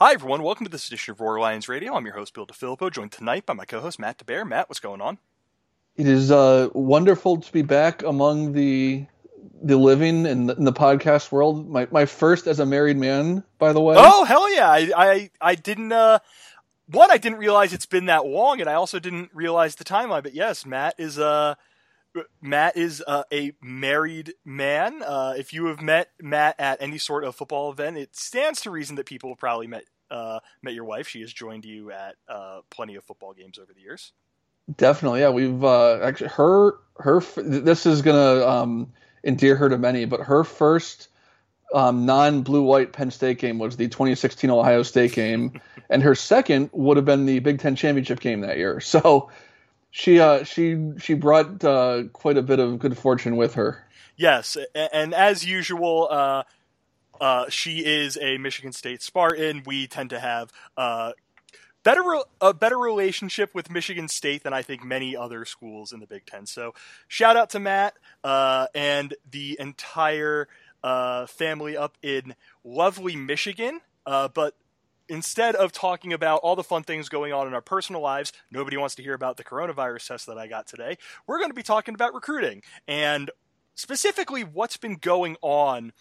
Hi, everyone. Welcome to this edition of Roar Lions Radio. I'm your host, Bill DiFilippo, joined tonight by my co host, Matt DeBear. Matt, what's going on? It is uh, wonderful to be back among the the living in the, in the, podcast world. My my first as a married man, by the way. Oh hell yeah! I I, I didn't. Uh, one, I didn't realize it's been that long, and I also didn't realize the timeline. But yes, Matt is uh Matt is uh, a married man. Uh, if you have met Matt at any sort of football event, it stands to reason that people have probably met uh, met your wife. She has joined you at uh, plenty of football games over the years. Definitely, yeah. We've uh, actually her her. This is gonna um, endear her to many, but her first um, non blue white Penn State game was the 2016 Ohio State game, and her second would have been the Big Ten championship game that year. So she uh, she she brought uh, quite a bit of good fortune with her. Yes, and as usual, uh, uh, she is a Michigan State Spartan. We tend to have uh, better a better relationship with Michigan State than I think many other schools in the Big Ten. So, shout out to Matt uh, and the entire family up in lovely Michigan. but instead of talking about all the fun things going on in our personal lives, nobody wants to hear about the coronavirus test that I got today. We're going to be talking about recruiting and specifically what's been going on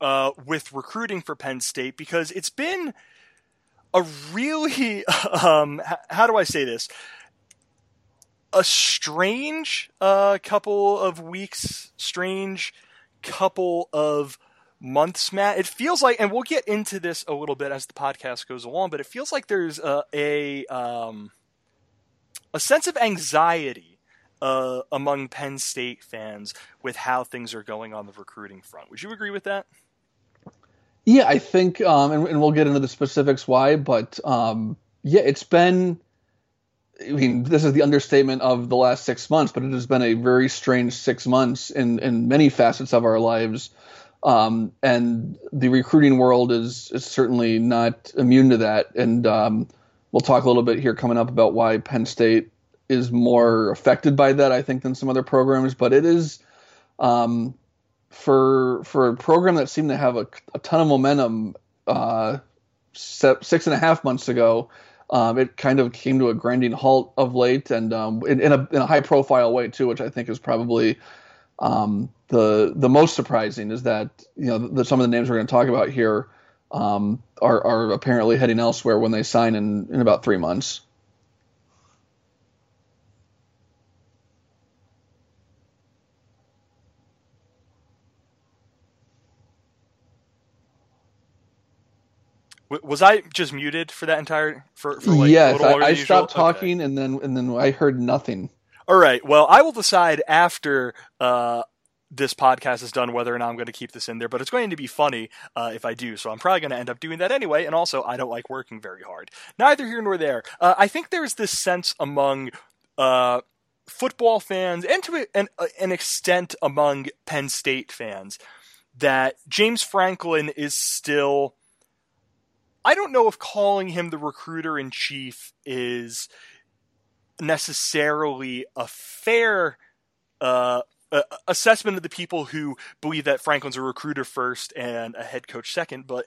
uh, with recruiting for Penn State because it's been a really, um, how do I say this? A strange uh, couple of weeks, strange couple of months, Matt. It feels like, and we'll get into this a little bit as the podcast goes along, but it feels like there's a a, um, a sense of anxiety uh, among Penn State fans with how things are going on the recruiting front. Would you agree with that? Yeah, I think, um, and, and, we'll get into the specifics why, but um, yeah, it's been. I mean, this is the understatement of the last six months, but it has been a very strange six months in in many facets of our lives. Um, and the recruiting world is, is certainly not immune to that. And um, we'll talk a little bit here coming up about why Penn State is more affected by that, I think, than some other programs. But it is um, for for a program that seemed to have a, a ton of momentum uh, six and a half months ago. Um, it kind of came to a grinding halt of late, and um, in, in, a, in a high profile way too, which I think is probably um, the the most surprising is that you know the, some of the names we're going to talk about here um, are are apparently heading elsewhere when they sign in in about three months. Was I just muted for that entire for, for like yes? I, I stopped talking okay. and then and then I heard nothing. All right. Well, I will decide after uh, this podcast is done whether or not I'm going to keep this in there, but it's going to be funny uh, if I do. So I'm probably going to end up doing that anyway. And also, I don't like working very hard. Neither here nor there. Uh, I think there's this sense among uh, football fans and to an, uh, an extent among Penn State fans that James Franklin is still. I don't know if calling him the recruiter in chief is necessarily a fair uh, uh, assessment of the people who believe that Franklin's a recruiter first and a head coach second, but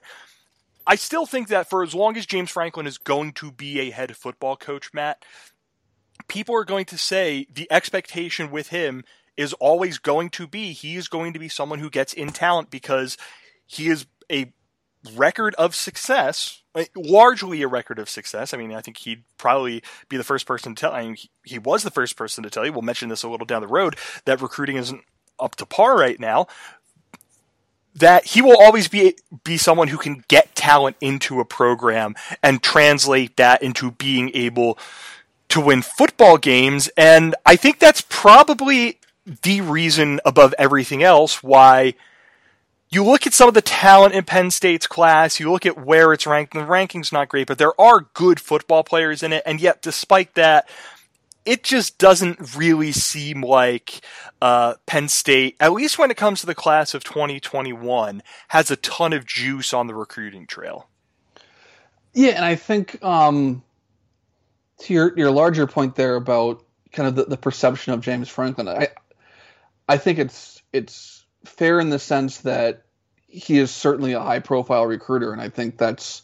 I still think that for as long as James Franklin is going to be a head football coach, Matt, people are going to say the expectation with him is always going to be he is going to be someone who gets in talent because he is a record of success, eh, largely a record of success. I mean, I think he'd probably be the first person to tell. I mean, he, he was the first person to tell you. We'll mention this a little down the road that recruiting isn't up to par right now. That he will always be be someone who can get talent into a program and translate that into being able to win football games. And I think that's probably the reason above everything else why you look at some of the talent in Penn State's class, you look at where it's ranked, and the ranking's not great, but there are good football players in it, and yet despite that, it just doesn't really seem like uh, Penn State, at least when it comes to the class of 2021, has a ton of juice on the recruiting trail. Yeah, and I think um, to your your larger point there about kind of the, the perception of James Franklin, I I think it's it's fair in the sense that he is certainly a high profile recruiter, and I think that's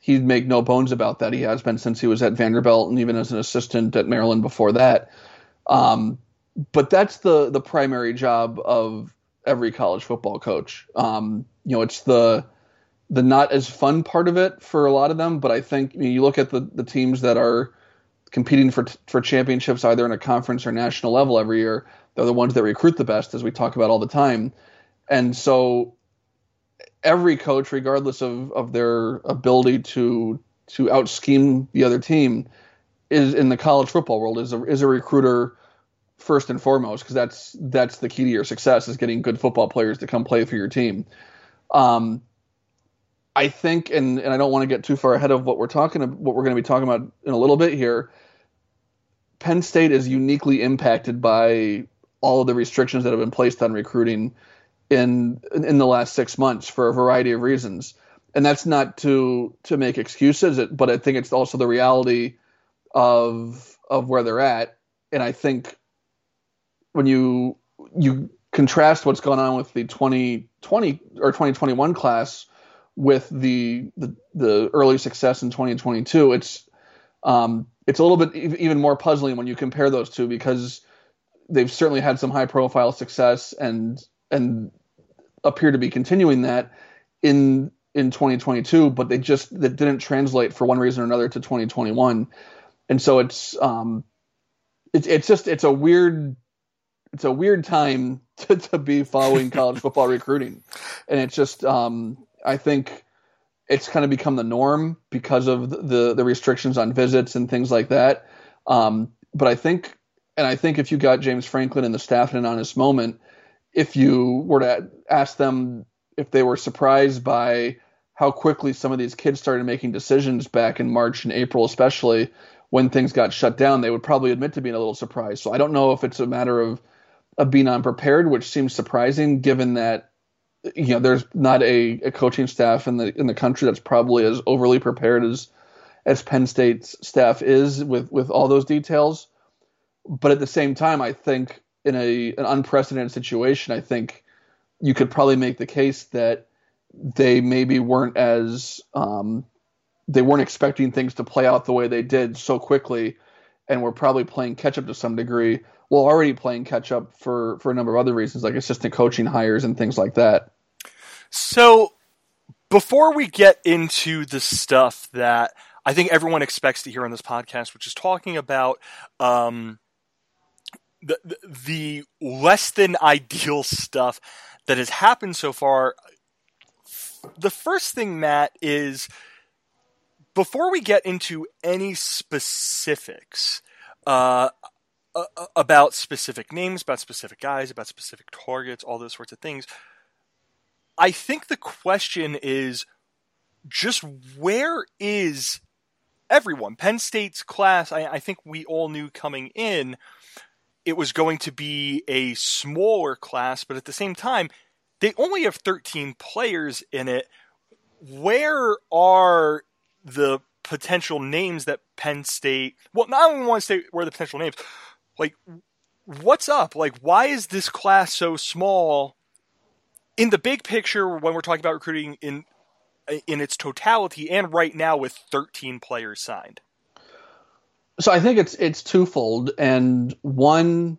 he'd make no bones about that. He has been since he was at Vanderbilt and even as an assistant at Maryland before that. Um, but that's the the primary job of every college football coach. Um, you know, it's the the not as fun part of it for a lot of them. But I think mean, you look at the the teams that are competing for for championships either in a conference or national level every year. They're the ones that recruit the best, as we talk about all the time. And so every coach, regardless of, of their ability to to out scheme the other team, is in the college football world is a, is a recruiter first and foremost because that's that's the key to your success is getting good football players to come play for your team. Um, I think, and, and I don't want to get too far ahead of what we're talking what we're going to be talking about in a little bit here. Penn State is uniquely impacted by all of the restrictions that have been placed on recruiting in in the last six months for a variety of reasons. And that's not to to make excuses, but I think it's also the reality of of where they're at. And I think when you you contrast what's going on with the 2020 or 2021 class with the the, the early success in 2022, it's um, it's a little bit even more puzzling when you compare those two because they've certainly had some high profile success and and appear to be continuing that in in 2022, but they just that didn't translate for one reason or another to 2021, and so it's um it's it's just it's a weird it's a weird time to, to be following college football recruiting, and it's just um I think it's kind of become the norm because of the the restrictions on visits and things like that. Um, but I think, and I think if you got James Franklin and the staff in an honest moment, if you were to ask them if they were surprised by how quickly some of these kids started making decisions back in March and April, especially when things got shut down, they would probably admit to being a little surprised. So I don't know if it's a matter of of being unprepared, which seems surprising given that you know there's not a, a coaching staff in the in the country that's probably as overly prepared as as Penn State's staff is with with all those details. But at the same time, I think in a an unprecedented situation, I think you could probably make the case that they maybe weren't as um, they weren't expecting things to play out the way they did so quickly, and were probably playing catch up to some degree. Well, already playing catch up for for a number of other reasons, like assistant coaching hires and things like that. So, before we get into the stuff that I think everyone expects to hear on this podcast, which is talking about um, the, the less than ideal stuff that has happened so far, the first thing, Matt, is before we get into any specifics uh, about specific names, about specific guys, about specific targets, all those sorts of things, I think the question is just where is everyone? Penn State's class, I, I, think we all knew coming in it was going to be a smaller class, but at the same time, they only have 13 players in it. Where are the potential names that Penn State, well, not only want to say where the potential names, like, what's up? Like, why is this class so small? in the big picture, when we're talking about recruiting in in its totality, and right now with 13 players signed. So I think it's it's twofold, and one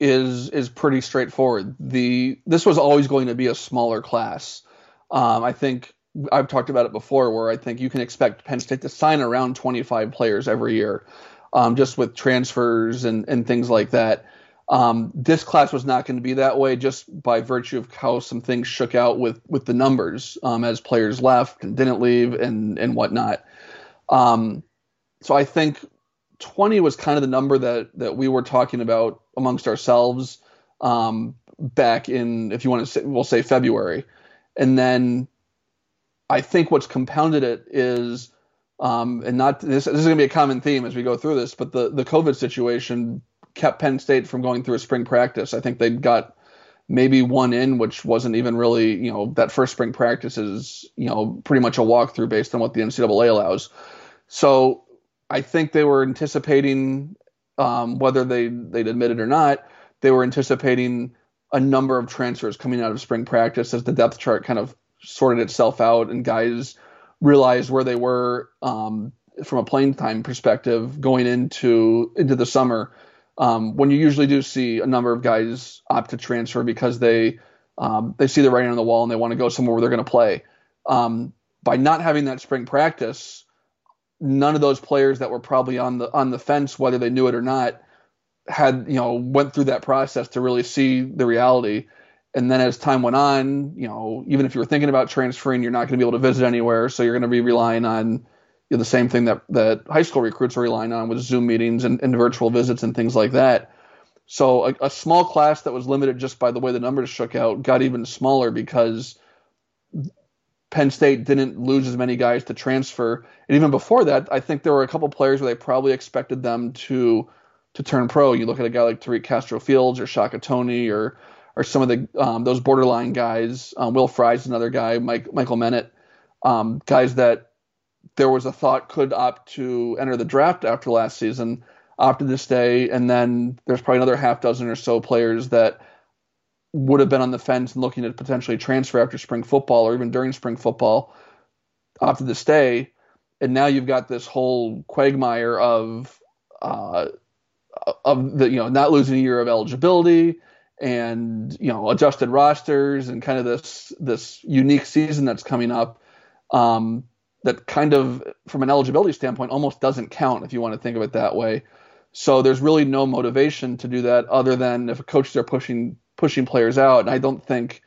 is is pretty straightforward. The this was always going to be a smaller class. Um, I think I've talked about it before, where I think you can expect Penn State to sign around 25 players every year, um, just with transfers and and things like that. Um, this class was not going to be that way just by virtue of how some things shook out with with the numbers um, as players left and didn't leave and and whatnot. Um, so I think 20 was kind of the number that that we were talking about amongst ourselves um, back in, if you want to say, we'll say February, and then I think what's compounded it is. Um, and not this, this is going to be a common theme as we go through this, but the, the COVID situation kept Penn State from going through a spring practice. I think they got maybe one in, which wasn't even really, you know, that first spring practice is, you know, pretty much a walkthrough based on what the NCAA allows. So I think they were anticipating, um, whether they they'd admit it or not, they were anticipating a number of transfers coming out of spring practice as the depth chart kind of sorted itself out and guys realized where they were um, from a playing time perspective going into into the summer. Um, when you usually do see a number of guys opt to transfer because they um, they see the writing on the wall and they want to go somewhere where they're going to play. Um, by not having that spring practice, none of those players that were probably on the on the fence, whether they knew it or not, had you know went through that process to really see the reality. And then as time went on, you know, even if you were thinking about transferring, you're not going to be able to visit anywhere, so you're going to be relying on you know, the same thing that that high school recruits are relying on with Zoom meetings and, and virtual visits and things like that. So a, a, small class that was limited just by the way the numbers shook out got even smaller because Penn State didn't lose as many guys to transfer. And even before that, I think there were a couple players where they probably expected them to to turn pro. You look at a guy like Tariq Castro Fields or Shaka Toney or or some of the um, those borderline guys. Um, Will Fries another guy. Mike Michael Menet, um, guys that there was a thought could opt to enter the draft after last season, opted to stay, and then there's probably another half dozen or so players that would have been on the fence and looking to potentially transfer after spring football or even during spring football, opted to stay, and now you've got this whole quagmire of uh, of the you know not losing a year of eligibility and you know adjusted rosters and kind of this this unique season that's coming up um, that kind of from an eligibility standpoint almost doesn't count if you want to think of it that way. So there's really no motivation to do that other than if coaches are pushing pushing players out. And I don't think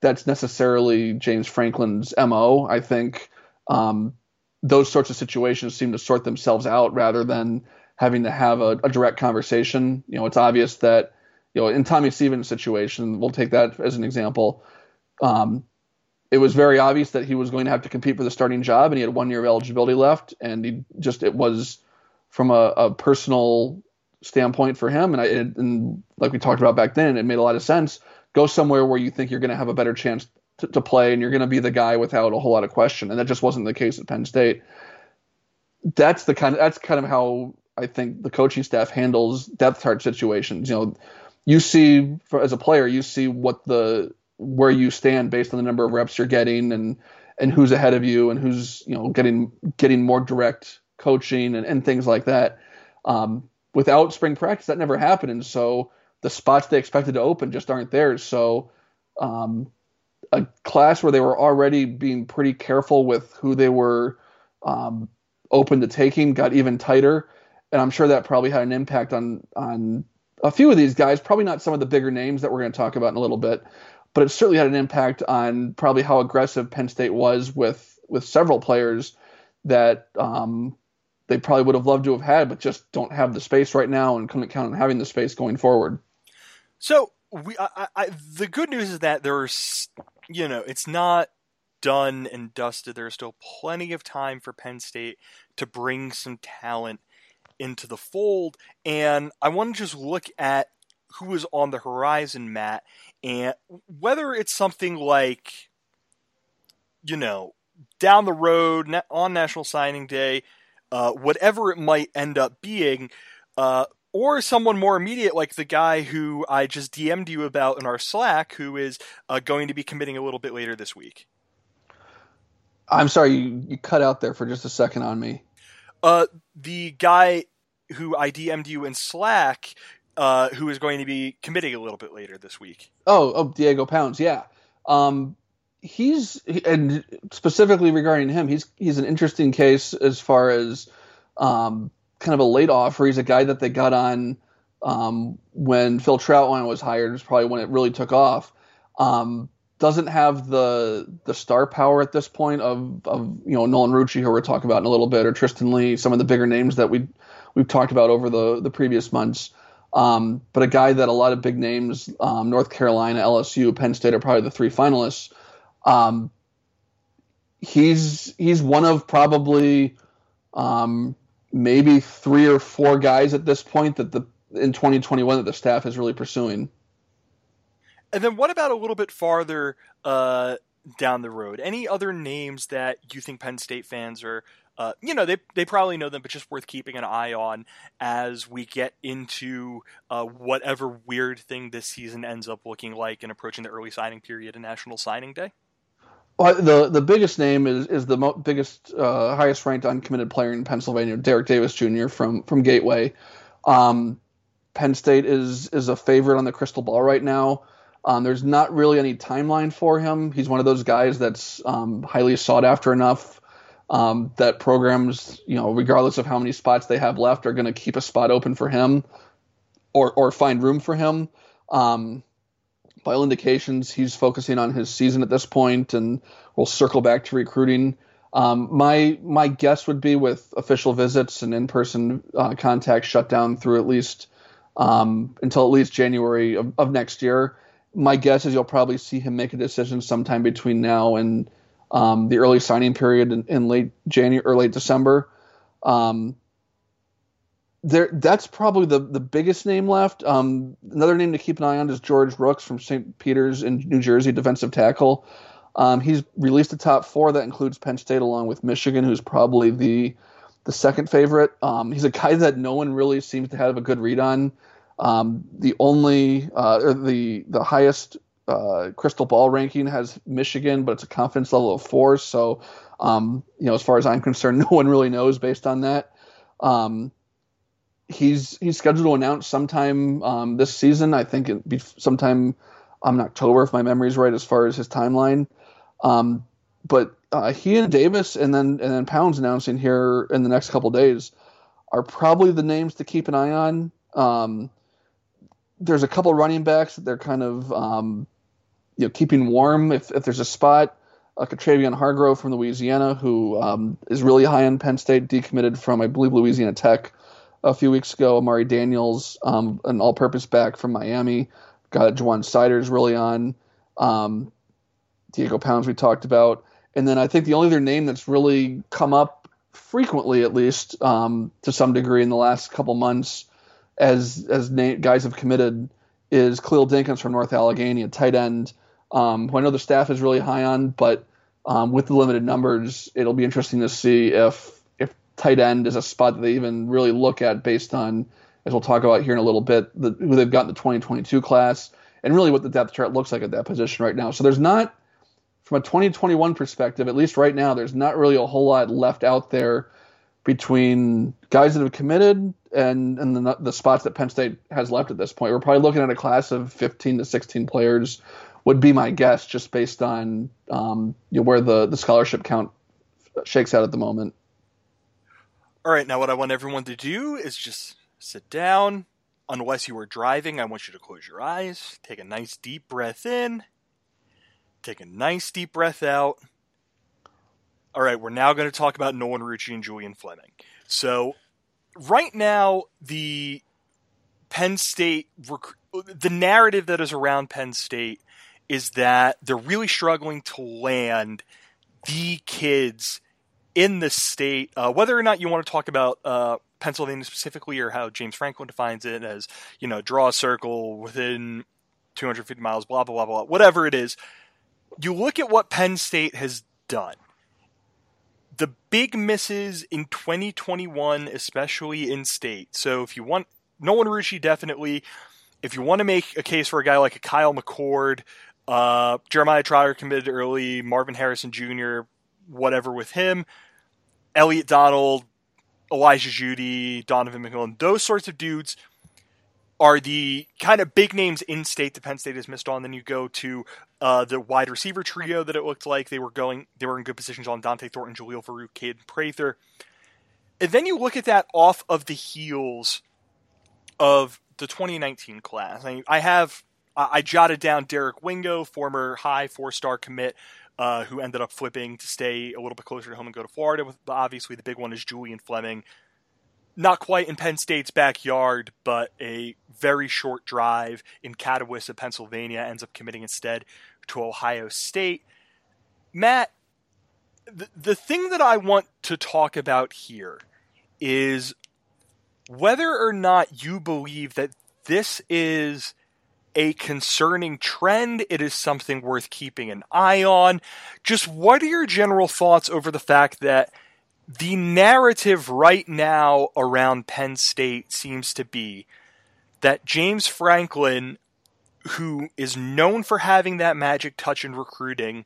that's necessarily James Franklin's mo. I think um, those sorts of situations seem to sort themselves out rather than having to have a, a, direct conversation. You know, it's obvious that you know in Tommy Stevens' situation, we'll take that as an example. Um, it was very obvious that he was going to have to compete for the starting job, and he had one year of eligibility left, and he just it was from a, a personal standpoint for him, and I it, and like we talked about back then, it made a lot of sense. Go somewhere where you think you're going to have a better chance to, to play, and you're going to be the guy without a whole lot of question, and that just wasn't the case at Penn State. That's the kind of that's kind of how I think the coaching staff handles depth chart situations. You know, you see for, as a player, you see what the where you stand based on the number of reps you're getting and and who's ahead of you and who's you know getting getting more direct coaching and, and things like that. Um, without spring practice, that never happened, and so the spots they expected to open just aren't there. So, um, a class where they were already being pretty careful with who they were um, open to taking got even tighter, and I'm sure that probably had an impact on on a few of these guys. Probably not some of the bigger names that we're going to talk about in a little bit, but it certainly had an impact on probably how aggressive Penn State was with with several players that um, they probably would have loved to have had, but just don't have the space right now and couldn't count on having the space going forward. So we, I, I, the good news is that there's, you know, it's not done and dusted. There's still plenty of time for Penn State to bring some talent into the fold. And I want to just look at who is on the horizon, Matt, and whether it's something like, you know, down the road on National Signing Day, uh, whatever it might end up being, uh, or someone more immediate like the guy who I just DM'd you about in our Slack, who is uh, going to be committing a little bit later this week. I'm sorry, you, you cut out there for just a second on me. Uh, the guy who I DM'd you in Slack, uh, who is going to be committing a little bit later this week. Oh, oh, Diego Pounds, yeah. Um, he's and specifically regarding him, he's he's an interesting case as far as um, kind of a late offer. He's a guy that they got on um, when Phil Trautwein was hired. Is probably when it really took off. Um, doesn't have the the star power at this point of of you know Nolan Rucci, who we're talking about in a little bit, or Tristan Leigh, some of the bigger names that we we've talked about over the the previous months. Um, but a guy that a lot of big names, um, North Carolina, LSU, Penn State are probably the three finalists. Um, he's he's one of probably um, maybe three or four guys at this point that the in 2021 that the staff is really pursuing. And then what about a little bit farther uh, down the road? Any other names that you think Penn State fans are, uh, you know, they they probably know them, but just worth keeping an eye on as we get into uh, whatever weird thing this season ends up looking like and approaching the early signing period and National Signing Day. Well, the the biggest name is is the mo- biggest, uh, highest ranked uncommitted player in Pennsylvania, Derrick Davis Jr. from from Gateway. Um, Penn State is is a favorite on the crystal ball right now. Um, there's not really any timeline for him. He's one of those guys that's um, highly sought after enough um, that programs, you know, regardless of how many spots they have left, are going to keep a spot open for him or or find room for him. Um, by all indications, he's focusing on his season at this point, and we'll circle back to recruiting. Um, my my guess would be with official visits and in person uh, contact shut down through at least um, until at least January of, of, next year. My guess is you'll probably see him make a decision sometime between now and um, the early signing period in, in, late January or late December. Um, there, that's probably the, the biggest name left. Um, another name to keep an eye on is George Rooks from St. Peter's in New Jersey, defensive tackle. Um, he's released the top four. That includes Penn State along with Michigan, who's probably the the second favorite. Um, he's a guy that no one really seems to have a good read on. Um, the only uh, the the highest uh, crystal ball ranking has Michigan, but it's a confidence level of four. So, um, you know, as far as I'm concerned, no one really knows based on that. Um, he's he's scheduled to announce sometime um, this season. I think it be sometime um, in October, if my memory is right, as far as his timeline. Um, but uh, he and Davis, and then and then Pounds announcing here in the next couple days, are probably the names to keep an eye on. Um, there's a couple running backs that they're kind of um, you know keeping warm if if there's a spot. Uh, Travion Hargrove from Louisiana, who um, is really high on Penn State, decommitted from I believe Louisiana Tech a few weeks ago. Amari Daniels, um, an all-purpose back from Miami, got Ja'Juan Seider's really on. Um, Diego Pounds we talked about, and then I think the only other name that's really come up frequently, at least um, to some degree, in the last couple months, as as na- guys have committed, is Khalil Dinkins from North Allegheny, a tight end, um, who I know the staff is really high on, but um, with the limited numbers, it'll be interesting to see if tight end is a spot that they even really look at based on, as we'll talk about here in a little bit, the, who they've got in the 2022 class, and really what the depth chart looks like at that position right now. So there's not from a 2021 perspective, at least right now, there's not really a whole lot left out there between guys that have committed and and the, the spots that Penn State has left at this point. We're probably looking at a class of 15 to 16 players, would be my guess, just based on um, you know, where the the scholarship count shakes out at the moment. All right, now what I want everyone to do is just sit down. Unless you are driving, I want you to close your eyes, take a nice deep breath in, Take a nice deep breath out. All right, we're now going to talk about Nolan Rucci and Julian Fleming. So, right now, the Penn State, rec- the narrative that is around Penn State is that they're really struggling to land the kids in the state. Uh, whether or not you want to talk about uh, Pennsylvania specifically or how James Franklin defines it as, you know, draw a circle within 250 miles, blah, blah, blah, blah, whatever it is you look at what Penn State has done. The big misses in 2021, especially in state. So if you want Nolan Rucci, definitely. If you want to make a case for a guy like a Kyle McCord, uh, Jeremiah Trotter committed early, Marvin Harrison Jr., whatever with him, Elliott Donald, Elijah Jeudy, Donovan McMillon, those sorts of dudes are the kind of big names in state that Penn State has missed on. Then you go to uh, the wide receiver trio that it looked like they were going, they were in good positions on Dont'e Thornton, Jalil Farooq, Kaden Prather. And then you look at that off of the heels of the 2019 class. I, I have, I jotted down Derek Wingo, former high four star commit, uh, who ended up flipping to stay a little bit closer to home and go to Florida. With obviously the big one is Julian Fleming, not quite in Penn State's backyard, but a very short drive in Catawissa, Pennsylvania, ends up committing instead to Ohio State. Matt, the, the thing that I want to talk about here is whether or not you believe that this is a concerning trend, it is something worth keeping an eye on. Just what are your general thoughts over the fact that the narrative right now around Penn State seems to be that James Franklin, who is known for having that magic touch in recruiting,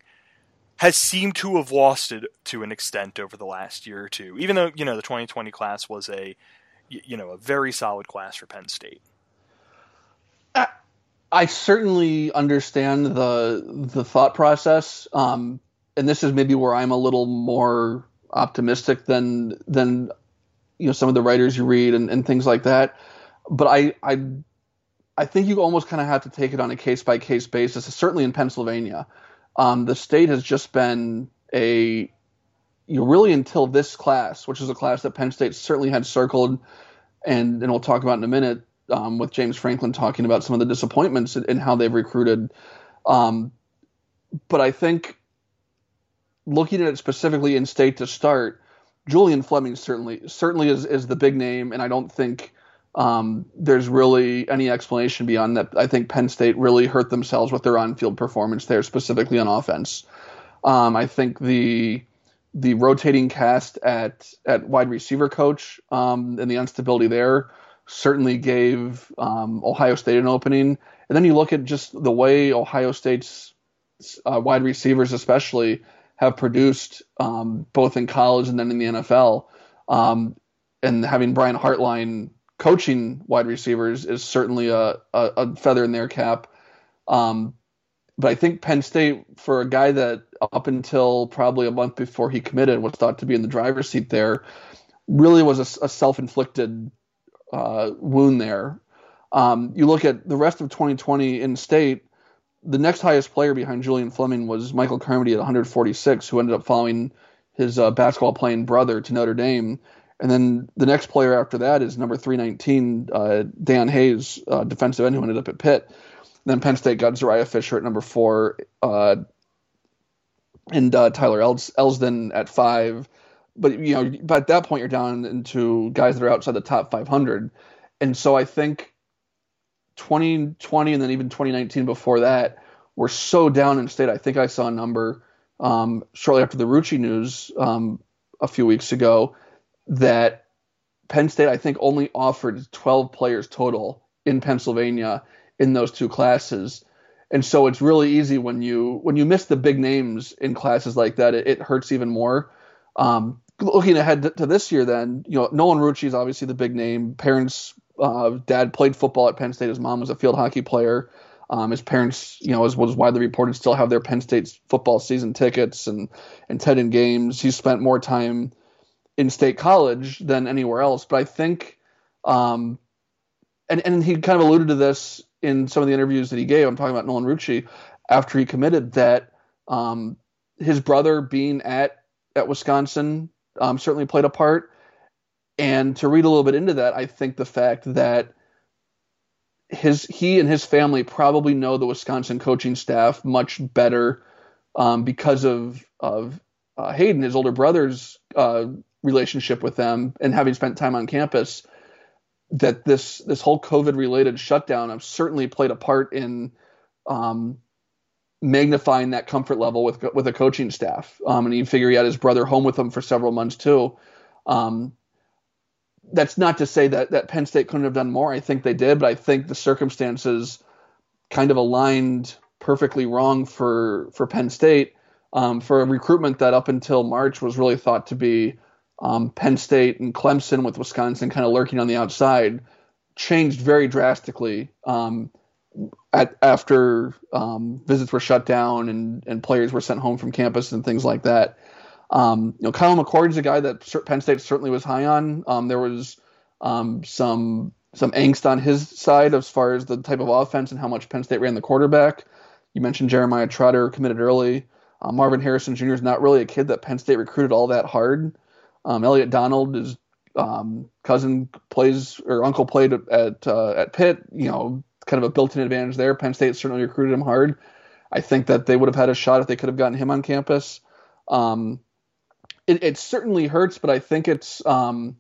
has seemed to have lost it to an extent over the last year or two. Even though you know the 2020 class was a you know a very solid class for Penn State. Uh, I certainly understand the the thought process, um, and this is maybe where I'm a little more optimistic than than you know some of the writers you read and, and things like that. But I I I think you almost kind of have to take it on a case by case basis. Certainly in Pennsylvania, um, the state has just been a you know, really until this class, which is a class that Penn State certainly had circled, and and we'll talk about in a minute um, with James Franklin talking about some of the disappointments in, in how they've recruited. Um, but I think looking at it specifically in state to start, Julian Fleming certainly certainly is, is the big name, and I don't think um, there's really any explanation beyond that. I think Penn State really hurt themselves with their on-field performance there, specifically on offense. Um, I think the the rotating cast at at wide receiver coach um, and the instability there certainly gave um, Ohio State an opening. And then you look at just the way Ohio State's uh, wide receivers, especially, have produced um, both in college and then in the NFL. Um, and having Brian Hartline coaching wide receivers is certainly a, a, a feather in their cap. Um, but I think Penn State, for a guy that up until probably a month before he committed was thought to be in the driver's seat there, really was a, a self inflicted uh, wound there. Um, you look at the rest of 2020 in state, the next highest player behind Julian Fleming was Michael Carmody at 146, who ended up following his uh, basketball playing brother to Notre Dame. And then the next player after that is number 319, uh, Dayon Hayes, uh, defensive end who ended up at Pitt. And then Penn State got Zuriah Fisher at number four, uh, and uh, Tyler Els- Elsdon at five but you know, but at that point you're down into guys that are outside the top 500, and so I think 2020 and then even 2019 before that were so down in state. I think I saw a number um, shortly after the Rucci news um, a few weeks ago that Penn State I think only offered 12 players total in Pennsylvania in those two classes. And so it's really easy when you when you miss the big names in classes like that, it, it hurts even more. Um, looking ahead to this year, then you know Nolan Rucci is obviously the big name. Parents, uh, dad played football at Penn State. His mom was a field hockey player. Um, his parents, you know, as was widely reported, still have their Penn State football season tickets and and attending games. He spent more time in state college than anywhere else. But I think, um, and and he kind of alluded to this in some of the interviews that he gave. I'm talking about Nolan Rucci after he committed that um, his brother being at at Wisconsin um, certainly played a part. And to read a little bit into that, I think the fact that his he and his family probably know the Wisconsin coaching staff much better um, because of of uh, Hayden, his older brother's uh, relationship with them, and having spent time on campus. That this this whole COVID related shutdown have certainly played a part in um, magnifying that comfort level with with a coaching staff. Um, and you figure he had his brother home with him for several months too. Um, that's not to say that that Penn State couldn't have done more. I think they did, but I think the circumstances kind of aligned perfectly wrong for for Penn State um, for a recruitment that up until March was really thought to be um, Penn State and Clemson with Wisconsin kind of lurking on the outside changed very drastically. Um, at, after um, visits were shut down and, and players were sent home from campus and things like that. Um, you know, Kyle McCord is a guy that Penn State certainly was high on. Um, there was um, some some angst on his side as far as the type of offense and how much Penn State ran the quarterback. You mentioned Jeremiah Trotter committed early. Uh, Marvin Harrison Jr. is not really a kid that Penn State recruited all that hard. Um, Elliott Donald is um, cousin plays or uncle played at uh, at Pitt. You know, kind of a built-in advantage there. Penn State certainly recruited him hard. I think that they would have had a shot if they could have gotten him on campus. Um, it, it, certainly hurts, but I think it's um,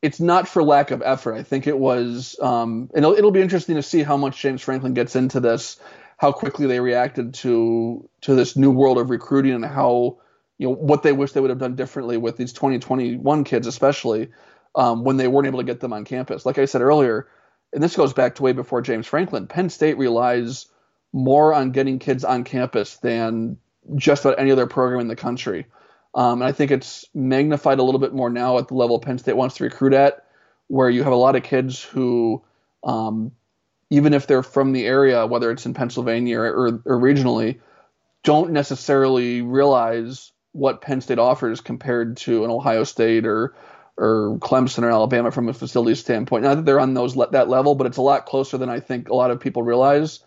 it's not for lack of effort. I think it was, um, and it'll, it'll, be interesting to see how much James Franklin gets into this, how quickly they reacted to to this new world of recruiting, and how you know what they wish they would have done differently with these 2021 kids, especially um, when they weren't able to get them on campus. Like I said earlier, and this goes back to way before James Franklin, Penn State relies more on getting kids on campus than just about any other program in the country. Um, and I think it's magnified a little bit more now at the level Penn State wants to recruit at, where you have a lot of kids who, um, even if they're from the area, whether it's in Pennsylvania or, or, or regionally, don't necessarily realize what Penn State offers compared to an Ohio State or or Clemson or Alabama from a facility standpoint. Not that they're on those that level, but it's a lot closer than I think a lot of people realize.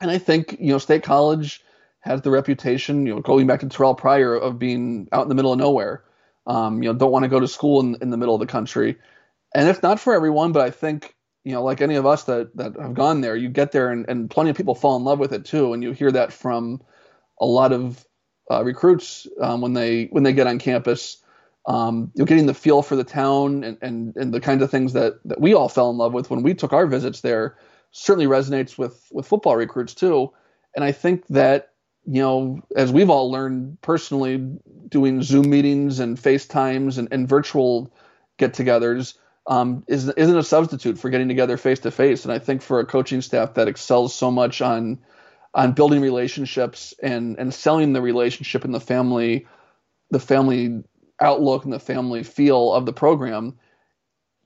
And I think you know State College has the reputation, you know, going back to Terrell Pryor of being out in the middle of nowhere. Um, you know, don't want to go to school in, in the middle of the country. And it's not for everyone, but I think you know, like any of us that that have gone there, you get there and, and plenty of people fall in love with it too, and you hear that from a lot of uh, recruits um, when they when they get on campus um, you're getting the feel for the town and, and, and the kinds of things that, that we all fell in love with when we took our visits there certainly resonates with, with football recruits too. And I think that, you know, as we've all learned personally doing Zoom meetings and FaceTimes and, and virtual get togethers um, is, isn't a substitute for getting together face to face. And I think for a coaching staff that excels so much on, on building relationships and, and selling the relationship in the family, the family outlook and the family feel of the program,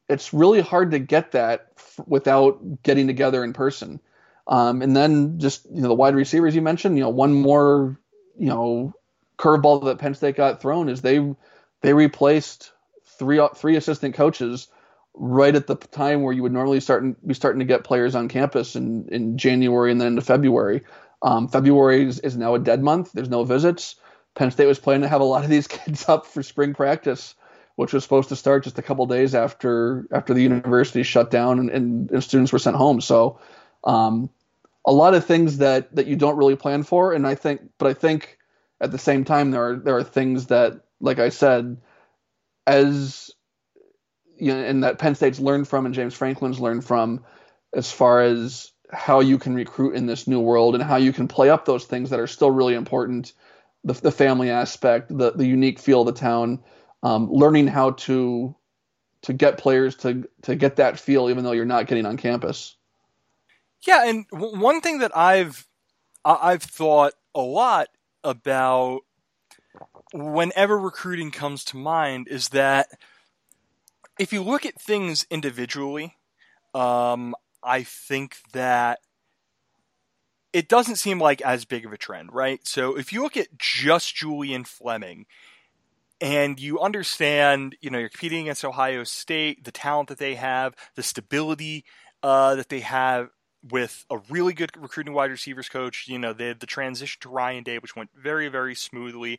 it's really hard to get that f- without getting together in person. Um, and then just you know the wide receivers you mentioned, you know, one more you know curveball that Penn State got thrown is they they replaced three three assistant coaches right at the time where you would normally start be starting to get players on campus in in January and then into February. Um, February is, is now a dead month. There's no visits. Penn State was planning to have a lot of these kids up for spring practice, which was supposed to start just a couple days after after the university shut down and, and, and students were sent home. So, um, a lot of things that that you don't really plan for, and I think, but I think at the same time there are there are things that, like I said, as you know, and that Penn State's learned from and James Franklin's learned from, as far as how you can recruit in this new world and how you can play up those things that are still really important the, the family aspect, the the unique feel of the town, um, learning how to to get players to to get that feel, even though you're not getting on campus. Yeah, and w- one thing that I've I've thought a lot about whenever recruiting comes to mind is that if you look at things individually, um, I think that it doesn't seem like as big of a trend, right? So if you look at just Julian Fleming and you understand, you know, you're competing against Ohio State, the talent that they have, the stability uh, that they have with a really good recruiting wide receivers coach, you know, they had the transition to Ryan Day, which went very, very smoothly.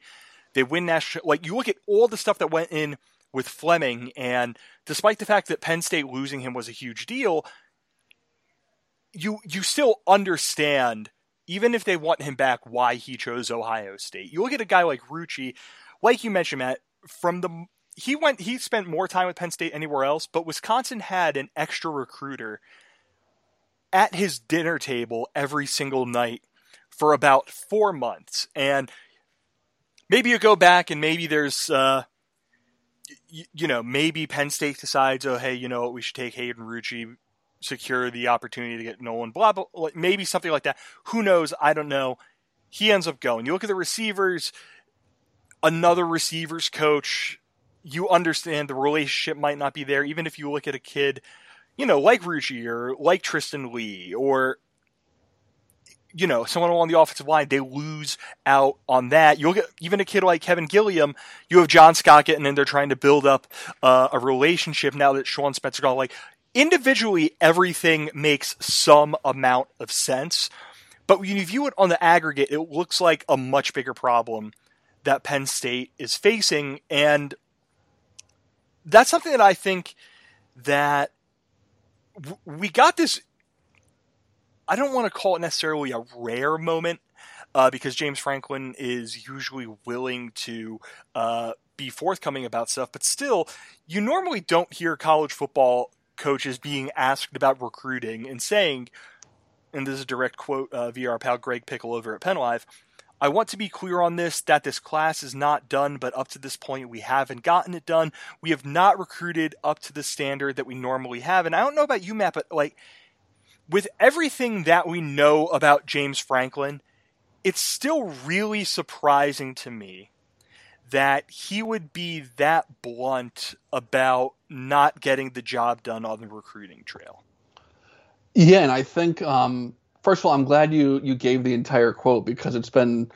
They win national, like you look at all the stuff that went in with Fleming, and despite the fact that Penn State losing him was a huge deal, you you still understand even if they want him back why he chose Ohio State. You look at a guy like Rucci, like you mentioned Matt, from the he went he spent more time with Penn State anywhere else, but Wisconsin had an extra recruiter at his dinner table every single night for about 4 months and maybe you go back and maybe there's uh you, you know, maybe Penn State decides, oh, hey, you know what, we should take Hayden Rucci secure the opportunity to get Nolan, blah, blah, blah, maybe something like that. Who knows? I don't know. He ends up going. You look at the receivers, another receivers coach, you understand the relationship might not be there. Even if you look at a kid, you know, like Rucci or like Tristan Leigh or you know, someone along the offensive line, they lose out on that. You'll get even a kid like Kevin Gilliam, you have John Scott getting in there trying to build up uh, a relationship now that Sean Spencer gone. Like, individually everything makes some amount of sense, but when you view it on the aggregate, it looks like a much bigger problem that Penn State is facing, and that's something that I think that we got this. I don't want to call it necessarily a rare moment uh, because James Franklin is usually willing to uh, be forthcoming about stuff, but still, you normally don't hear college football coaches being asked about recruiting and saying, and this is a direct quote uh, via our pal Greg Pickel over at PennLive. I want to be clear on this that this class is not done, but up to this point, we haven't gotten it done. We have not recruited up to the standard that we normally have. And I don't know about you, Matt, but like with everything that we know about James Franklin, it's still really surprising to me that he would be that blunt about not getting the job done on the recruiting trail. Yeah, and I think um, first of all, I'm glad you you gave the entire quote because it's been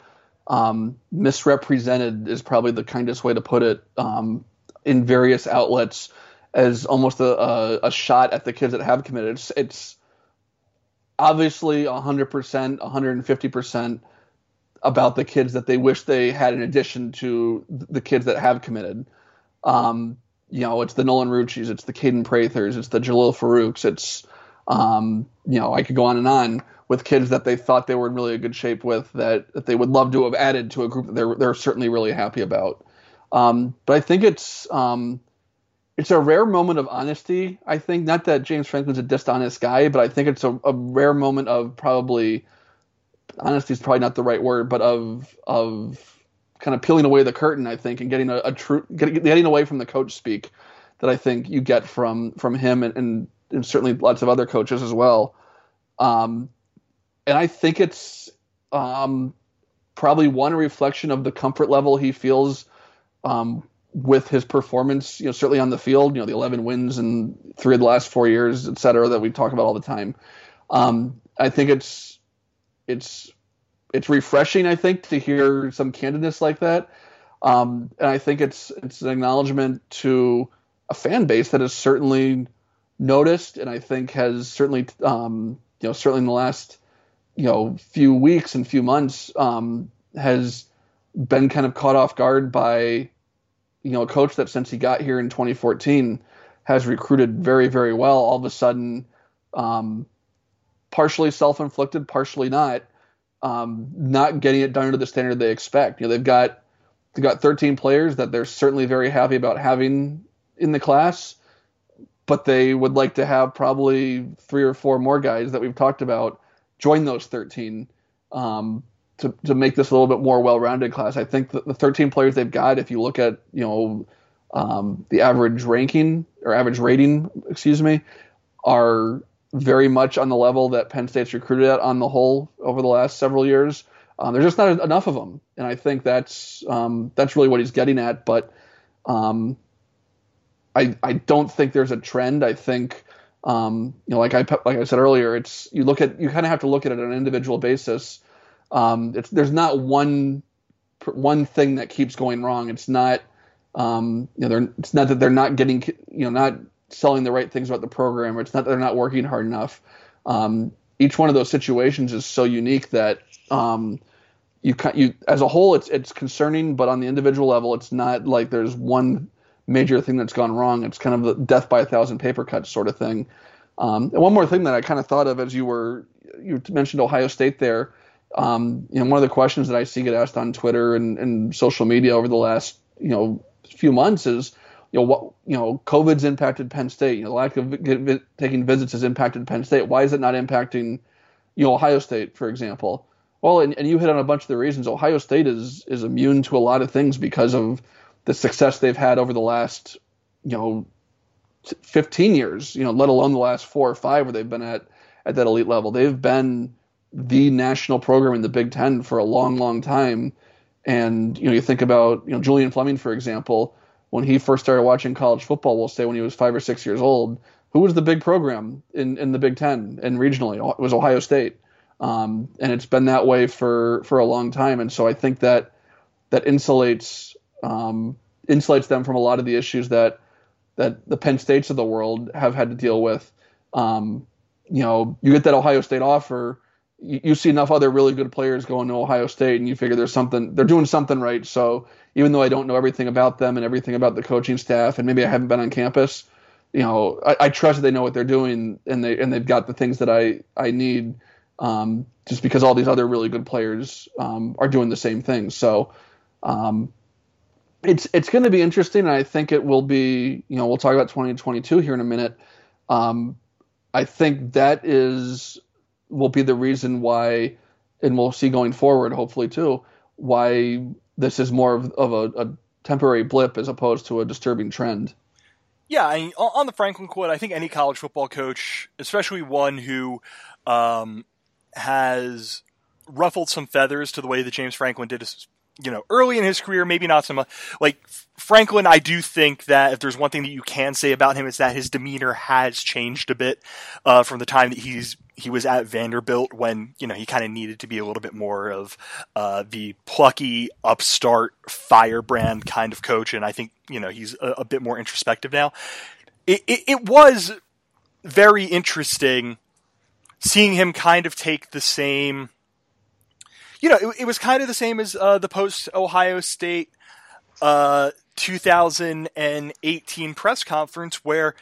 um, misrepresented is probably the kindest way to put it um, in various outlets as almost a, a, a, shot at the kids that have committed. It's, it's obviously 100%, 150% about the kids that they wish they had in addition to the kids that have committed. Um, you know, it's the Nolan Rucci's, it's the Kaden Prathers, it's the Jalil Farooqs, it's, um, you know, I could go on and on with kids that they thought they were in really good shape with that, that they would love to have added to a group that they're, they're certainly really happy about. Um, but I think it's, um, it's a rare moment of honesty. I think not that James Franklin's a dishonest guy, but I think it's a, a rare moment of probably honesty is probably not the right word, but of of kind of peeling away the curtain. I think and getting a, a true getting, getting away from the coach speak that I think you get from from him and, and, and certainly lots of other coaches as well. Um, and I think it's um, probably one reflection of the comfort level he feels um, with his performance, you know, certainly on the field, you know, the 11 wins and three of the last four years, et cetera, that we talk about all the time. Um, I think it's, it's, it's refreshing, I think, to hear some candidness like that. Um, and I think it's, it's an acknowledgement to a fan base that has certainly noticed and I think has certainly, um, you know, certainly in the last, you know, few weeks and few months, um, has been kind of caught off guard by, you know, a coach that since he got here in 2014 has recruited very, very well. All of a sudden, um, partially self-inflicted, partially not, um, not getting it done to the standard they expect. You know, they've got they've got 13 players that they're certainly very happy about having in the class, but they would like to have probably three or four more guys that we've talked about join those 13. Um, to, to make this a little bit more well-rounded class. I think the 13 players they've got, if you look at you know um, the average ranking or average rating, excuse me, are very much on the level that Penn State's recruited at on the whole over the last several years. Um, there's just not enough of them, and I think that's um, that's really what he's getting at. But um, I I don't think there's a trend. I think um, you know, like I like I said earlier, it's you look at you kind of have to look at it on an individual basis um, it's there's not one one thing that keeps going wrong. It's not um, you know it's not that they're not getting you know not selling the right things about the program, or it's not that they're not working hard enough. Um, each one of those situations is so unique that um, you you as a whole it's it's concerning, but on the individual level, it's not like there's one major thing that's gone wrong. It's kind of the death by a thousand paper cuts sort of thing. Um, and one more thing that I kind of thought of as you were you mentioned Ohio State there. Um, you know, one of the questions that I see get asked on Twitter and, and social media over the last you know few months is, you know, what you know, COVID's impacted Penn State. You know, lack of vi- taking visits has impacted Penn State. Why is it not impacting, you know, Ohio State, for example? Well, and, and you hit on a bunch of the reasons. Ohio State is is immune to a lot of things because of the success they've had over the last, you know, 15 years. You know, let alone the last four or five where they've been at at that elite level. They've been the national program in the Big Ten for a long, long time. And you know, you think about you know Julian Fleming, for example, when he first started watching college football, we'll say when he was five or six years old, who was the big program in, in the Big Ten and regionally? It was Ohio State, um, and it's been that way for for a long time. And so I think that that insulates um, insulates them from a lot of the issues that that the Penn States of the world have had to deal with. Um, you know, you get that Ohio State offer you, you see enough other really good players going to Ohio State, and you figure there's something they're doing something right. So even though I don't know everything about them and everything about the coaching staff, and maybe I haven't been on campus, you know, I, I trust that they know what they're doing, and they and they've got the things that I I need. Um, just because all these other really good players um, are doing the same thing, so um, it's it's going to be interesting, and I think it will be. You know, we'll talk about 2022 here in a minute. Um, I think that is will be the reason why, and we'll see going forward, hopefully too, why this is more of, of a, a temporary blip as opposed to a disturbing trend. Yeah, I mean, on the Franklin quote, I think any college football coach, especially one who um, has ruffled some feathers to the way that James Franklin did you know, early in his career, maybe not so much. Like Franklin, I do think that if there's one thing that you can say about him, is that his demeanor has changed a bit uh, from the time that he's he was at Vanderbilt when you know he kind of needed to be a little bit more of uh, the plucky upstart firebrand kind of coach, and I think you know he's a, a bit more introspective now. It, it, it was very interesting seeing him kind of take the same you know, it, it was kind of the same as uh, the post Ohio State uh, 2018 press conference where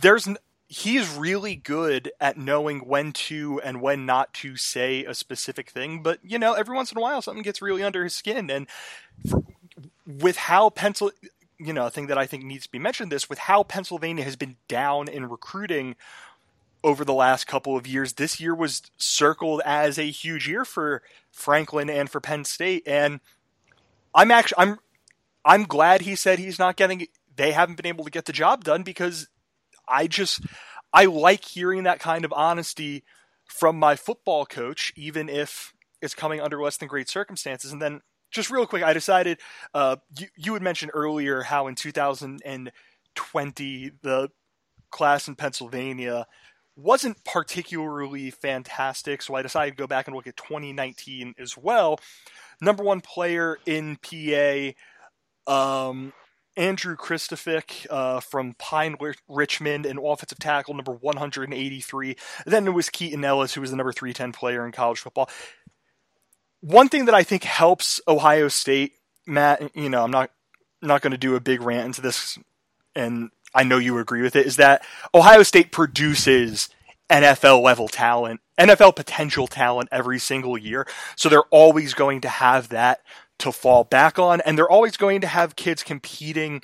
there's he's really good at knowing when to and when not to say a specific thing but you know every once in a while something gets really under his skin. And for, with how pencil you know a thing that i think needs to be mentioned this with how pennsylvania has been down in recruiting over the last couple of years. This year was circled as a huge year for Franklin and for Penn State, and I'm actually I'm I'm glad he said he's not getting they haven't been able to get the job done because I just I like hearing that kind of honesty from my football coach, even if it's coming under less than great circumstances. And then just real quick, I decided uh, you you had mentioned earlier how in 2020 the class in Pennsylvania wasn't particularly fantastic, so I decided to go back and look at 2019 as well. Number one player in PA, um, Andrew Kristofic uh, from Pine Richmond, an offensive tackle, number 183. Then it was Keaton Ellis, who was the number 310 player in college football. One thing that I think helps Ohio State, Matt, you know, I'm not not going to do a big rant into this, and I know you agree with it, is that Ohio State produces NFL level talent, NFL potential talent every single year. So they're always going to have that to fall back on, and they're always going to have kids competing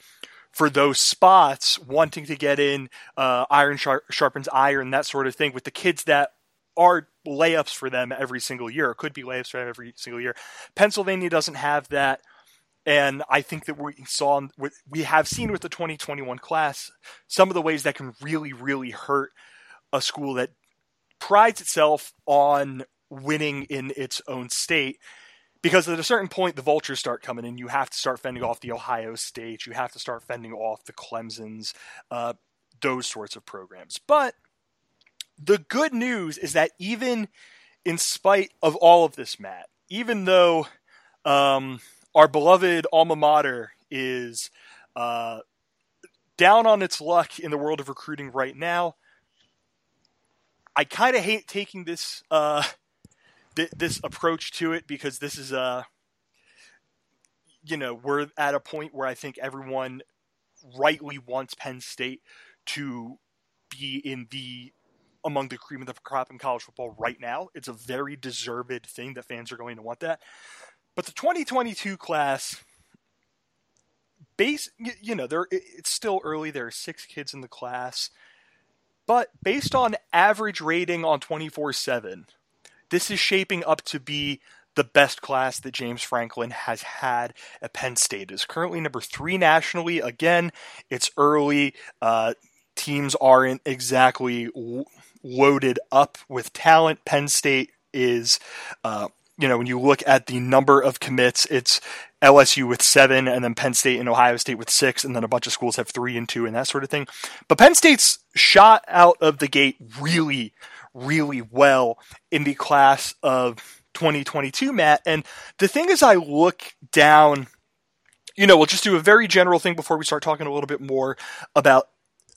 for those spots, wanting to get in uh, iron sharpens iron, that sort of thing, with the kids that are layups for them every single year. It could be layups for them every single year. Pennsylvania doesn't have that. And I think that we saw, we have seen with the 2021 class, some of the ways that can really, really hurt a school that prides itself on winning in its own state. Because at a certain point, the vultures start coming in. You have to start fending off the Ohio State. You have to start fending off the Clemsons, uh, those sorts of programs. But the good news is that even in spite of all of this, Matt, even though um, our beloved alma mater is uh, down on its luck in the world of recruiting right now. I kind of hate taking this uh, th- this approach to it because this is a uh, you know we're at a point where I think everyone rightly wants Penn State to be in the among the cream of the crop in college football right now. It's a very deserved thing that fans are going to want that. But the 2022 class, base, you know, there it's still early. There are six kids in the class, but based on average rating on 24/7, this is shaping up to be the best class that James Franklin has had at Penn State. It is currently number three nationally. Again, it's early. Uh, teams aren't exactly loaded up with talent. Penn State is uh, you know, when you look at the number of commits, it's LSU with seven, and then Penn State and Ohio State with six, and then a bunch of schools have three and two, and that sort of thing. But Penn State's shot out of the gate really, really well in the class of 2022, Matt. And the thing is, I look down, you know, we'll just do a very general thing before we start talking a little bit more about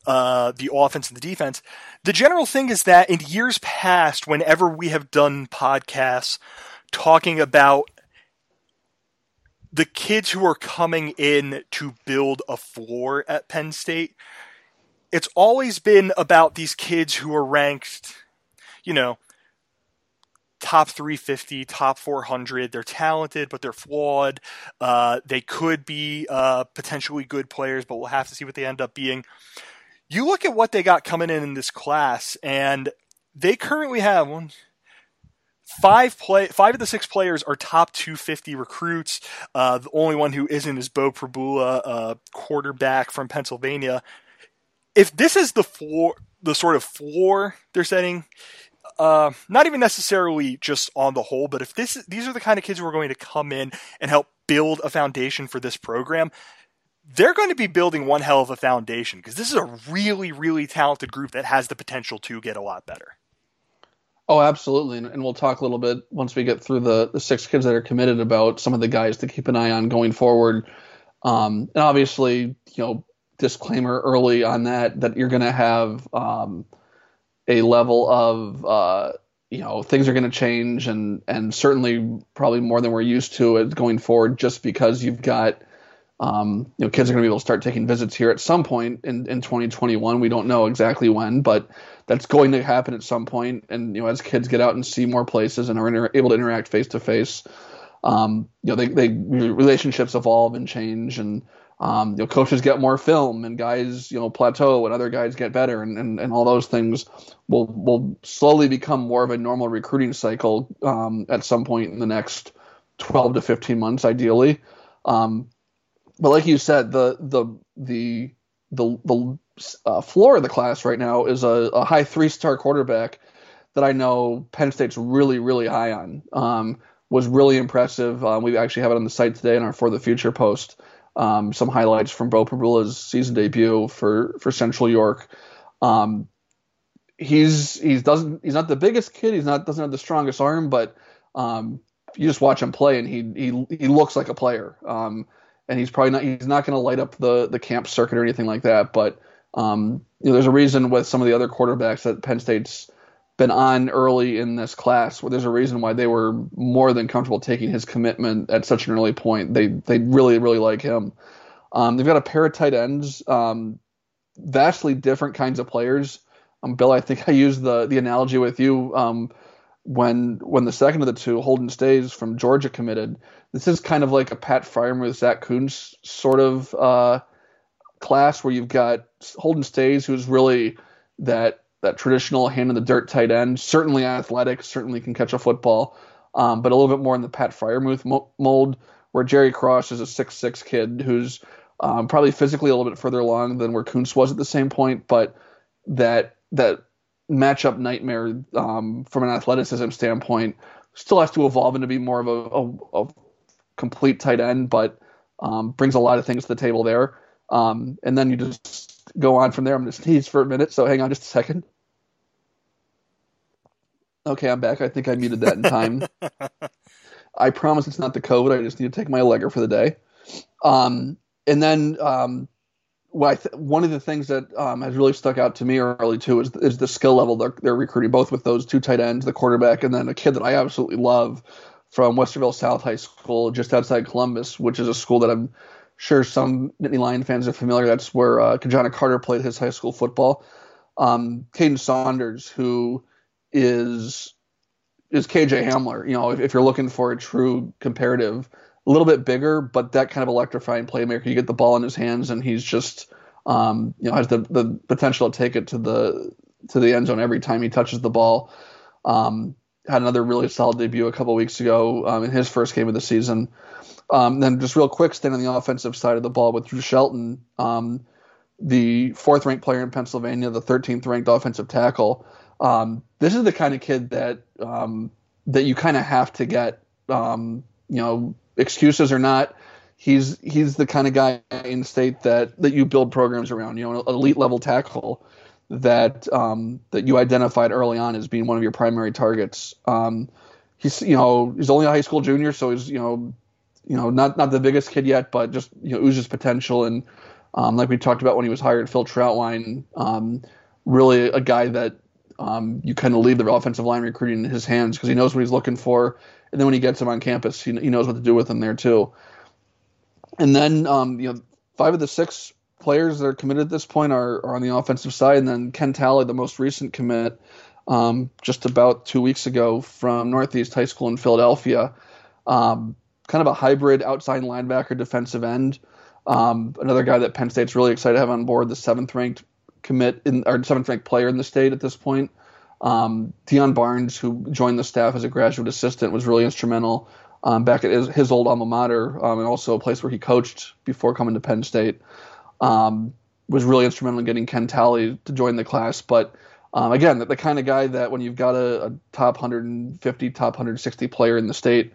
uh, the offense and the defense. The general thing is that in years past, whenever we have done podcasts talking about the kids who are coming in to build a floor at Penn State, it's always been about these kids who are ranked, you know, top 350, top 400. They're talented, but they're flawed. Uh, they could be uh, potentially good players, but we'll have to see what they end up being. You look at what they got coming in in this class, and they currently have one, five play five of the six players are top 250 recruits. Uh, the only one who isn't is Beau Pribula, uh, quarterback from Pennsylvania. If this is the floor, the sort of floor they're setting, uh, not even necessarily just on the whole, but if this these are the kind of kids who are going to come in and help build a foundation for this program, they're going to be building one hell of a foundation because this is a really, really talented group that has the potential to get a lot better. Oh, absolutely, and, we'll talk a little bit once we get through the the six kids that are committed about some of the guys to keep an eye on going forward. Um, and obviously, you know, disclaimer early on that that you're going to have um, a level of uh, you know things are going to change and and certainly probably more than we're used to it going forward just because you've got um, you know kids are going to be able to start taking visits here at some point in, in 2021 we don't know exactly when but that's going to happen at some point. and you know as kids get out and see more places and are inter- able to interact face to face you know they, they relationships evolve and change and um, you know, coaches get more film and guys, you know, plateau and other guys get better and, and, and all those things will will slowly become more of a normal recruiting cycle um, at some point in the next 12 to 15 months, ideally. Um, but like you said, the the the the the uh, floor of the class right now is a, a high three star quarterback that I know Penn State's really really high on. Um, was really impressive. Um, we actually have it on the site today in our For the Future post um, some highlights from Beau Pribula's season debut for for Central York. Um, he's he's doesn't he's not the biggest kid. He's not doesn't have the strongest arm, but um, you just watch him play and he he he looks like a player. Um, and he's probably not he's not going to light up the the camp circuit or anything like that. But um, you know, there's a reason with some of the other quarterbacks that Penn State's been on early in this class. Where there's a reason why they were more than comfortable taking his commitment at such an early point. They they really really like him. Um, they've got a pair of tight ends, um, vastly different kinds of players. Um, Bill, I think I used the the analogy with you um, when when the second of the two, Holden Staes from Georgia, committed. This is kind of like a Pat Freiermuth, Zach Kuntz sort of uh, class where you've got Holden Staes, who's really that that traditional hand in the dirt tight end. Certainly athletic, certainly can catch a football, um, but a little bit more in the Pat Freiermuth mold, where Jerry Cross is a six-six kid who's um, probably physically a little bit further along than where Kuntz was at the same point, but that that matchup nightmare um, from an athleticism standpoint still has to evolve into be more of a, a, a complete tight end, but um, brings a lot of things to the table there. Um, and then you just go on from there. I'm going to sneeze for a minute, so hang on just a second. Okay, I'm back. I think I muted that in time. I promise it's not the COVID. I just need to take my legger for the day. Um, and then um, th- one of the things that um, has really stuck out to me early too is, is the skill level they're, they're, recruiting, both with those two tight ends, the quarterback, and then a kid that I absolutely love from Westerville South High School, just outside Columbus, which is a school that I'm sure some Nittany Lion fans are familiar. That's where uh, Ki-Jana Carter played his high school football. Um, Kaden Saunders, who is is KJ Hamler. You know, if, if, you're looking for a true comparative, a little bit bigger, but that kind of electrifying playmaker. You get the ball in his hands, and he's just um, you know has the the potential to take it to the to the end zone every time he touches the ball. Um, had another really solid debut a couple weeks ago um, in his first game of the season. Um, then just real quick, staying on the offensive side of the ball with Drew Shelton, um, the fourth ranked player in Pennsylvania, the 13th ranked offensive tackle. Um, this is the kind of kid that that you kind of have to get. You know, excuses or not, he's he's the kind of guy in state that that you build programs around. You know, an elite level tackle that um, that you identified early on as being one of your primary targets. Um, he's you know he's only a high school junior, so he's you know you know not not the biggest kid yet, but just you know oozes potential and um, like we talked about when he was hired, Phil Trautwein, um, really a guy that um, you kind of leave the offensive line recruiting in his hands because he knows what he's looking for, and then when he gets him on campus, he, he knows what to do with him there too. And then um, you know five of the six players that are committed at this point are, are on the offensive side, and then Ken Talley, the most recent commit, um, just about two weeks ago from Northeast High School in Philadelphia. Um, kind of a hybrid outside linebacker defensive end. Um, another guy that Penn State's really excited to have on board, the seventh ranked commit in our seventh ranked player in the state at this point. Um, Deion Barnes, who joined the staff as a graduate assistant, was really instrumental um, back at his, his, old alma mater um, and also a place where he coached before coming to Penn State. Um, was really instrumental in getting Ken Talley to join the class. But um, again, the, the, kind of guy that when you've got a, a, top 150, top 160 player in the state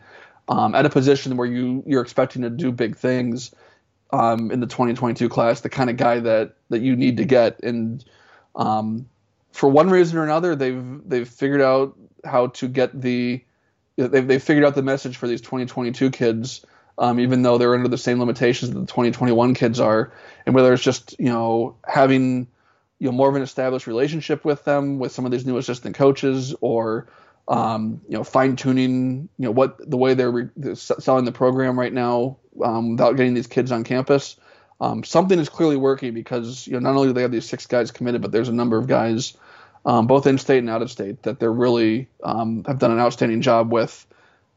um, at a position where you you're expecting to do big things um, in the 2022 class, the kind of guy that that you need to get. And um, for one reason or another, they've they've figured out how to get the they've, they've figured out the message for these 2022 kids, um, even though they're under the same limitations that the 2021 kids are, and whether it's just you know having you know more of an established relationship with them with some of these new assistant coaches or um, you know fine tuning you know what the way they're, re- selling the program right now um, without getting these kids on campus. Um, something is clearly working because you know not only do they have these six guys committed, but there's a number of guys um, both in state and out of state, that they're really um, have done an outstanding job with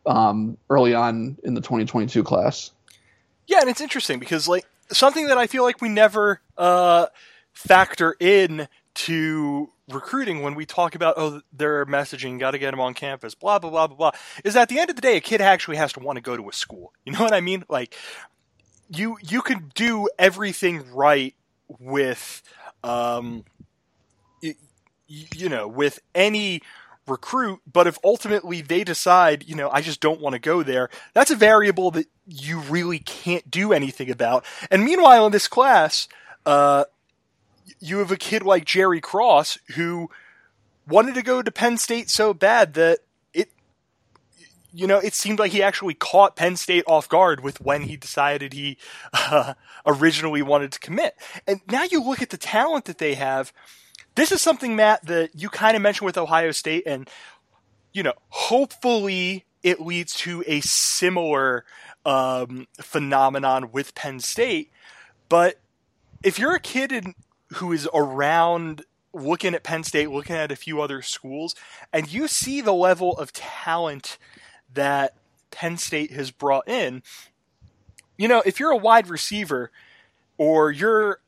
um, early on in the 2022 class. Yeah, and it's interesting because like something that I feel like we never uh, factor in to recruiting when we talk about oh their messaging got to get them on campus blah blah blah blah blah is at the end of the day a kid actually has to want to go to a school you know what i mean like you you can do everything right with um you know, with any recruit, but if ultimately they decide, you know, I just don't want to go there, that's a variable that you really can't do anything about. And meanwhile, in this class, uh, you have a kid like Jerry Cross who wanted to go to Penn State so bad that it, you know, it seemed like he actually caught Penn State off guard with when he decided he uh, originally wanted to commit. And now you look at the talent that they have this is something, Matt, that you kind of mentioned with Ohio State, and you know, hopefully it leads to a similar um, phenomenon with Penn State. But if you're a kid in, who is around looking at Penn State, looking at a few other schools, and you see the level of talent that Penn State has brought in, you know, if you're a wide receiver or you're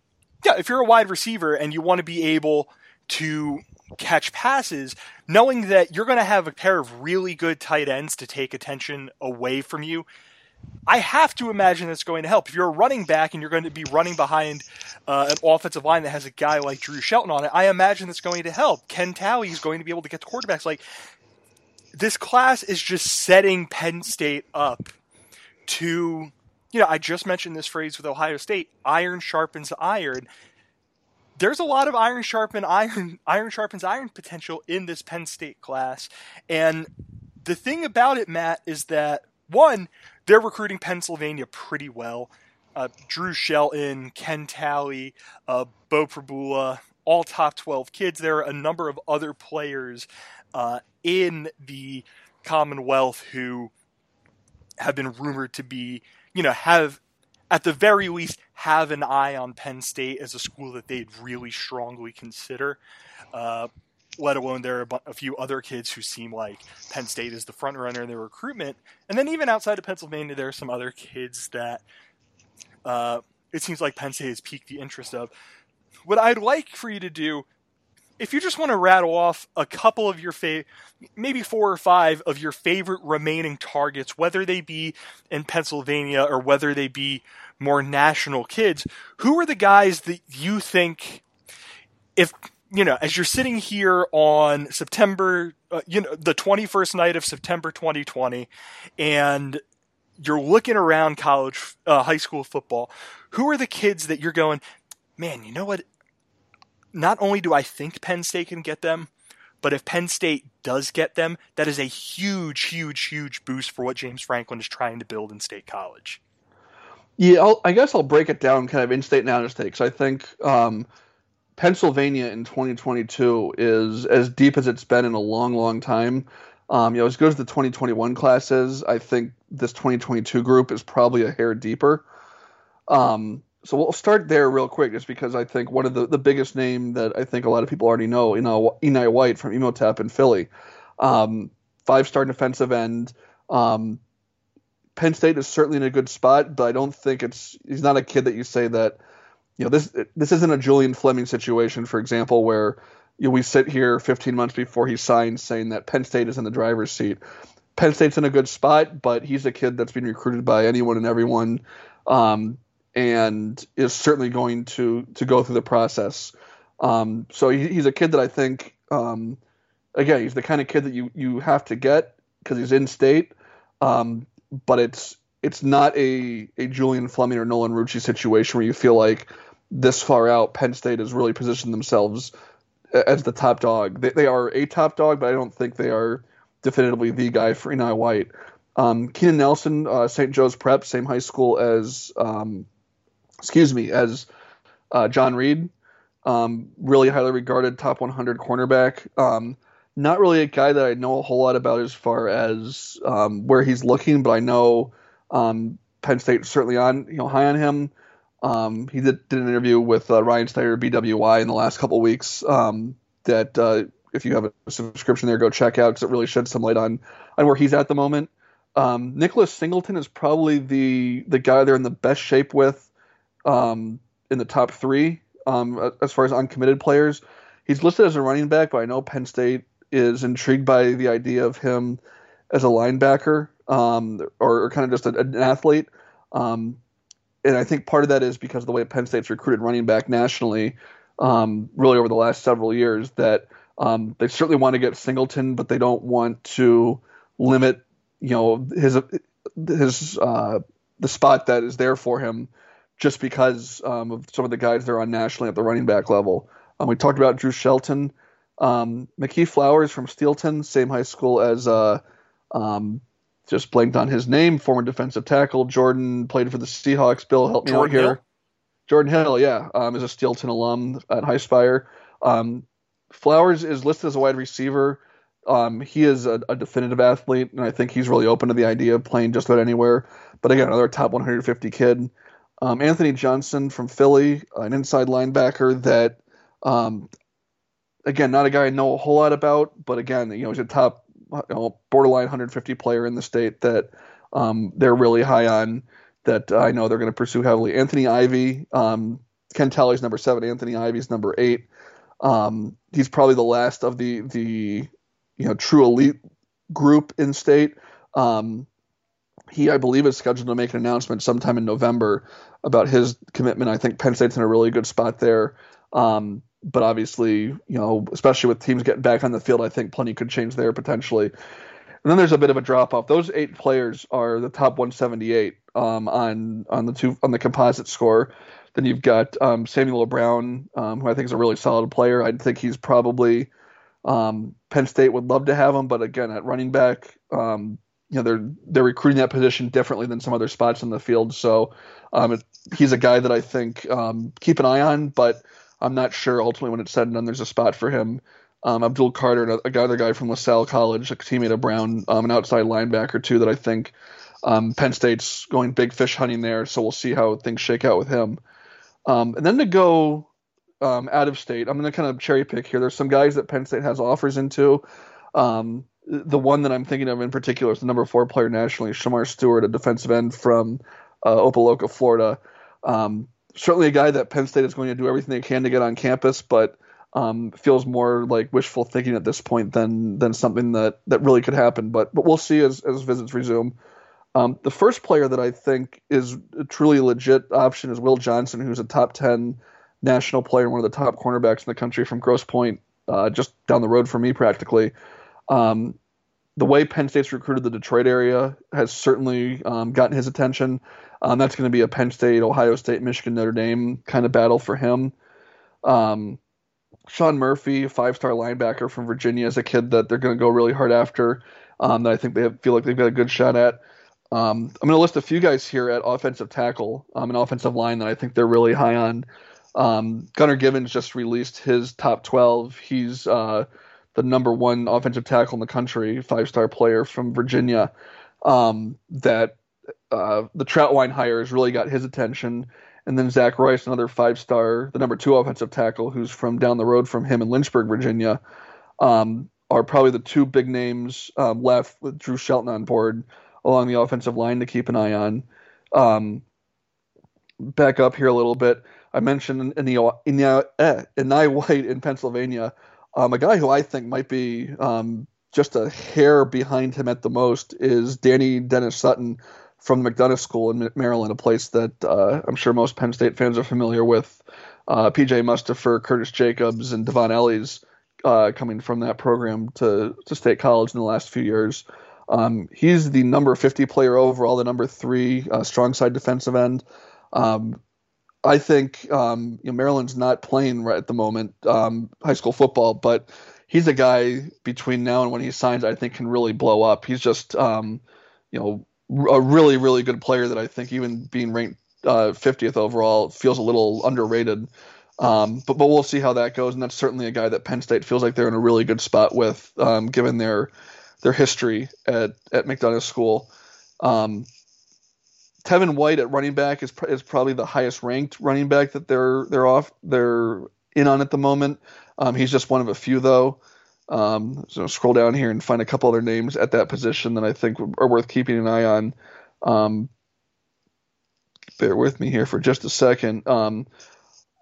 yeah, if you're a wide receiver and you want to be able to catch passes, knowing that you're going to have a pair of really good tight ends to take attention away from you, I have to imagine that's going to help. If you're a running back and you're going to be running behind uh, an offensive line that has a guy like Drew Shelton on it, I imagine that's going to help. Ken Talley is going to be able to get the quarterbacks. Like this class is just setting Penn State up to you know, I just mentioned this phrase with Ohio State iron sharpens iron. There's a lot of iron sharpen iron, iron sharpens iron potential in this Penn State class. And the thing about it, Matt, is that one, they're recruiting Pennsylvania pretty well. Uh, Drew Shelton, Ken Talley, uh, Beau Pribula, all top 12 kids. There are a number of other players uh, in the Commonwealth who have been rumored to be you know, have at the very least have an eye on Penn State as a school that they'd really strongly consider. Uh, let alone there are a few other kids who seem like Penn State is the front runner in their recruitment. And then even outside of Pennsylvania, there are some other kids that uh, it seems like Penn State has piqued the interest of. What I'd like for you to do if you just want to rattle off a couple of your favorite, maybe four or five of your favorite remaining targets, whether they be in Pennsylvania or whether they be more national kids, who are the guys that you think, if you know, as you're sitting here on September, uh, you know, the 21st night of September 2020, and you're looking around college, uh, high school football, who are the kids that you're going, man, you know what? Not only do I think Penn State can get them, but if Penn State does get them, that is a huge, huge, huge boost for what James Franklin is trying to build in State College. Yeah, I'll, i guess I'll break it down kind of in state and out of state because I think um, Pennsylvania in 2022 is as deep as it's been in a long, long time. Um, you know, as good as the 2021 classes, I think this 2022 group is probably a hair deeper. Um, so we'll start there real quick, just because I think one of the, the biggest name that I think a lot of people already know, you know, Enai White from Imhotep in Philly, um, five star defensive end. Um, Penn State is certainly in a good spot, but I don't think it's he's not a kid that you say that, you know, this this isn't a Julian Fleming situation, for example, where you know, we sit here 15 months before he signs saying that Penn State is in the driver's seat. Penn State's in a good spot, but he's a kid that's been recruited by anyone and everyone, um, and is certainly going to to go through the process. Um, so he, he's a kid that I think, um, again, he's the kind of kid that you you have to get because he's in state, um, but it's it's not a a Julian Fleming or Nolan Rucci situation where you feel like this far out Penn State has really positioned themselves as the top dog. They, they are a top dog, but I don't think they are definitively the guy for Enai White. Um, Keenan Nelson, uh, St. Joe's Prep, same high school as, um, excuse me, as uh, John Reid, Um, really highly regarded top 100 cornerback. Um, not really a guy that I know a whole lot about as far as um, where he's looking, but I know um, Penn State certainly on you know high on him. Um, he did, did, an interview with uh, Ryan Snyder, BWI, in the last couple weeks. Um, that uh, if you have a subscription there, go check out because it really sheds some light on on where he's at the moment. Nicholas Singleton is probably the the guy they're in the best shape with um, in the top three um, as far as uncommitted players. He's listed as a running back, but I know Penn State is intrigued by the idea of him as a linebacker um, or, or, kind of just an athlete. Um, and I think part of that is because of the way Penn State's recruited running back nationally, um, really over the last several years, that um, they certainly want to get Singleton, but they don't want to limit, you know, his his uh, the spot that is there for him just because um, of some of the guys they're on nationally at the running back level. Um, we talked about Drew Shelton, um, Mekhi Flowers from Steelton, same high school as uh, um, just blanked on his name. Former defensive tackle Jordan played for the Seahawks. Bill, help me Jordan out here. Hill? Jordan Hill, yeah, um, is a Steelton alum at Highspire. Um, Flowers is listed as a wide receiver. Um, he is a, a, definitive athlete, and I think he's really open to the idea of playing just about anywhere. But again, another top 150 kid. Um, Anthony Johnson from Philly, an inside linebacker that, um, again, not a guy I know a whole lot about, but again, you know, he's a top you know, borderline 150 player in the state that um, they're really high on. That I know they're going to pursue heavily. Anthony Ivy, um, Ken Talley's number seven. Anthony Ivy's number eight. Um, he's probably the last of the the you know true elite group in state. Um, he, I believe, is scheduled to make an announcement sometime in November about his commitment. I think Penn State's in a really good spot there. Um, but obviously, you know, especially with teams getting back on the field, I think plenty could change there potentially. And then there's a bit of a drop off. Those eight players are the top 178 um, on on the two on the composite score. Then you've got um, Samuel Brown, um, who I think is a really solid player. I think he's probably um, Penn State would love to have him, but again, at running back, um, you know, they're they're recruiting that position differently than some other spots in the field. So um, he's a guy that I think keep an eye on, but I'm not sure ultimately when it's said and done there's a spot for him. Um, Abdul Carter, a, other guy from LaSalle College, a teammate of Brown, um, an outside linebacker too that I think um, Penn State's going big fish hunting there. So we'll see how things shake out with him. Um, and then to go um, out of state, I'm going to kind of cherry pick here. There's some guys that Penn State has offers into. Um, the one that I'm thinking of in particular is the number four player nationally, Shemar Stewart, a defensive end from uh, Opa-locka, Florida. Um, certainly a guy that Penn State is going to do everything they can to get on campus, but um, feels more like wishful thinking at this point than than something that, that really could happen. But but we'll see as as visits resume. Um, the first player that I think is a truly legit option is Will Johnson, who's a top ten national player, one of the top cornerbacks in the country from Grosse Pointe, uh, just down the road from me practically. Um, the way Penn State's recruited the Detroit area has certainly um, gotten his attention. Um, that's going to be a Penn State, Ohio State, Michigan, Notre Dame kind of battle for him. Um, Sean Murphy, five star linebacker from Virginia, is a kid that they're going to go really hard after. Um, that I think they have, feel like they've got a good shot at. Um, I'm going to list a few guys here at offensive tackle, um, an offensive line that I think they're really high on. Um, Gunnar Givens just released his top 12. He's uh, the number one offensive tackle in the country, five star player from Virginia. Um, that uh, the Trautwein hire has really got his attention. And then Zach Rice, another five star, the number two offensive tackle, who's from down the road from him in Lynchburg, Virginia, um, are probably the two big names um, left with Drew Shelton on board along the offensive line to keep an eye on. Um, back up here a little bit. I mentioned in the in the uh, Enai White in Pennsylvania Um, a guy who I think might be um, just a hair behind him at the most is Danny Dennis Sutton from the McDonough School in Maryland, a place that uh, I'm sure most Penn State fans are familiar with. Uh, PJ Mustipher, Curtis Jacobs, and Dvon Ellies uh, coming from that program to, to State College in the last few years. Um, he's the number 50 player overall, the number three uh, strong side defensive end. Um, I think um, you know, Maryland's not playing right at the moment um, high school football, but he's a guy between now and when he signs, I think can really blow up. He's just um, you know a really really good player that I think even being ranked uh, 50th overall feels a little underrated. Um, but but we'll see how that goes, and that's certainly a guy that Penn State feels like they're in a really good spot with, um, given their their history at at McDonough School. Um, Tevin White at running back is is probably the highest ranked running back that they're they're off they're in on at the moment. Um, he's just one of a few though. Um, so scroll down here and find a couple other names at that position that I think are worth keeping an eye on. Um, bear with me here for just a second. Um,